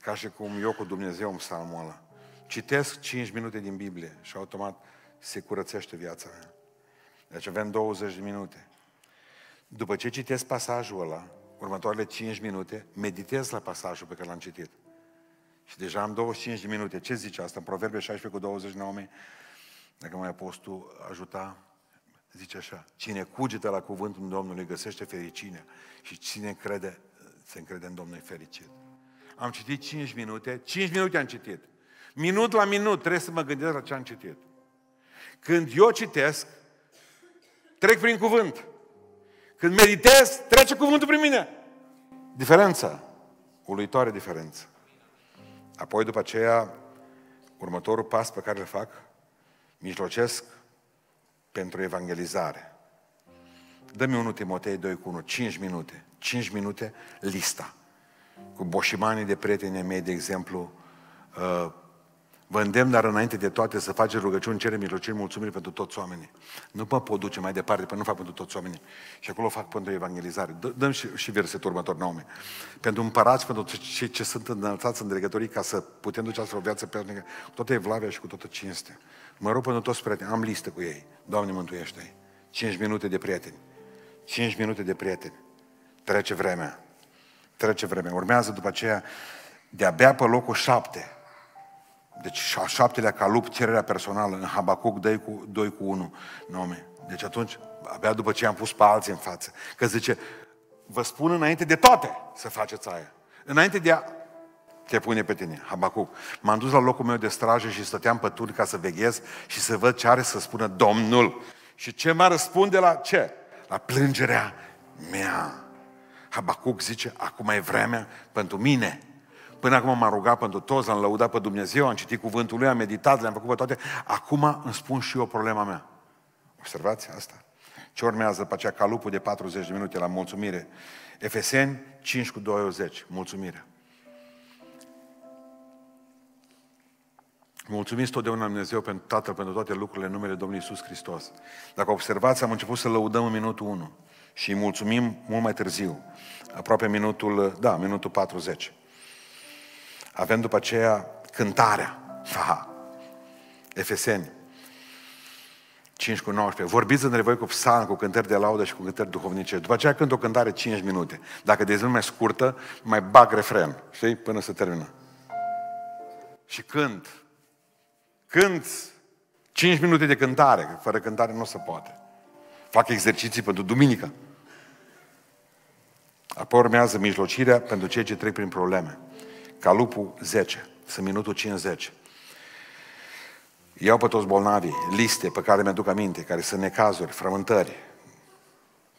Ca și cum eu cu Dumnezeu în psalmul ăla. Citesc 5 minute din Biblie și automat se curățește viața mea. Deci avem 20 de minute. După ce citesc pasajul ăla, următoarele 5 minute, meditez la pasajul pe care l-am citit. Și deja am 25 de minute. Ce zice asta? În Proverbe 16 cu 20, Naomi, dacă mai apostol ajuta, zice așa, cine cugetă la cuvântul Domnului găsește fericirea și cine crede, se încrede în Domnul e fericit. Am citit 5 minute, 5 minute am citit. Minut la minut trebuie să mă gândesc la ce am citit. Când eu citesc, trec prin cuvânt. Când meditez, trece cuvântul prin mine. Diferența. Uluitoare diferență. Apoi, după aceea, următorul pas pe care îl fac, mijlocesc pentru evangelizare. Dă-mi 1 Timotei 2 cu 1, 5 minute. 5 minute, lista. Cu boșimanii de prieteni mei, de exemplu, uh, Vă îndemn, dar înainte de toate, să faceți rugăciuni, cere mijlociri, mulțumiri pentru toți oamenii. Nu mă pot duce mai departe, pentru nu fac pentru toți oamenii. Și acolo fac pentru evangelizare. Dăm și, și versetul următor, Naomi. Pentru împărați, pentru cei ce sunt înălțați în dregătorii, ca să putem duce astfel o viață pe cu toată evlavia și cu toată cinstea. Mă rog pentru toți prieteni, am listă cu ei. Doamne, mântuiește-i. Cinci minute de prieteni. Cinci minute de prieteni. Trece vremea. Trece vremea. Urmează după aceea, de-abia pe locul șapte, deci a șaptelea calup, cererea personală, în Habacuc 2 cu, 2 cu 1 nume. Deci atunci, abia după ce am pus pe alții în față, că zice, vă spun înainte de toate să faceți aia. Înainte de a te pune pe tine, Habacuc. M-am dus la locul meu de strajă și stăteam pe turn ca să veghez și să văd ce are să spună Domnul. Și ce mă răspunde la ce? La plângerea mea. Habacuc zice, acum e vremea pentru mine Până acum m-am rugat pentru toți, l-am lăudat pe Dumnezeu, am citit cuvântul lui, am meditat, le-am făcut pe toate. Acum îmi spun și eu problema mea. Observați asta. Ce urmează pe aceea calupul de 40 de minute la mulțumire? Efeseni 5 cu 20. Mulțumire. Mulțumiți totdeauna Dumnezeu pentru Tatăl, pentru toate lucrurile în numele Domnului Isus Hristos. Dacă observați, am început să lăudăm în minutul 1 și îi mulțumim mult mai târziu, aproape minutul, da, minutul 40. Avem după aceea cântarea. Ha. Efeseni 5 cu 19. Vorbiți între voi cu psalm, cu cântări de laudă și cu cântări duhovnice. După aceea cânt o cântare 5 minute. Dacă de mai scurtă, mai bag refren. Știi? Până să termină. Și cânt. Cânt 5 minute de cântare. Fără cântare nu se poate. Fac exerciții pentru duminică. Apoi urmează mijlocirea pentru cei ce trec prin probleme ca lupul 10, sunt minutul 50. Iau pe toți bolnavii, liste pe care mi-aduc aminte, care sunt necazuri, frământări,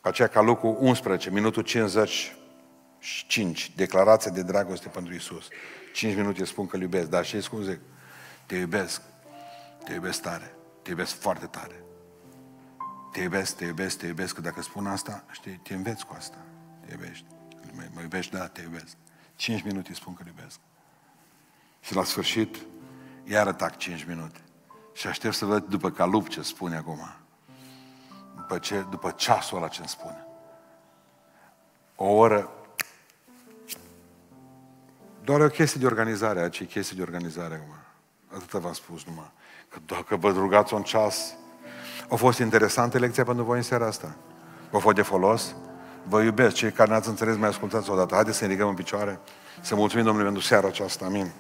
Aceea ca lucru 11, minutul 55, declarația de dragoste pentru Isus. 5 minute spun că îl iubesc, dar știți cum zic? Te iubesc, te iubesc tare, te iubesc foarte tare. Te iubesc, te iubesc, te iubesc, că dacă spun asta, știi, te înveți cu asta. Te iubești. Mă, mă iubești? Da, te iubesc. 5 minute spun că îl iubesc. Și la sfârșit, iar tac 5 minute. Și aștept să văd după calup ce spune acum. După, ce, după ceasul ăla ce îmi spune. O oră doar o chestie de organizare, aici e chestie de organizare acum. Atâta v-am spus numai. Că dacă vă rugați un ceas, a fost interesantă lecția pentru voi în seara asta. Vă fost de folos? Vă iubesc. Cei care n-ați înțeles, mai ascultați o dată. Haideți să ne ridicăm în picioare. Să mulțumim Domnului pentru seara aceasta. Amin.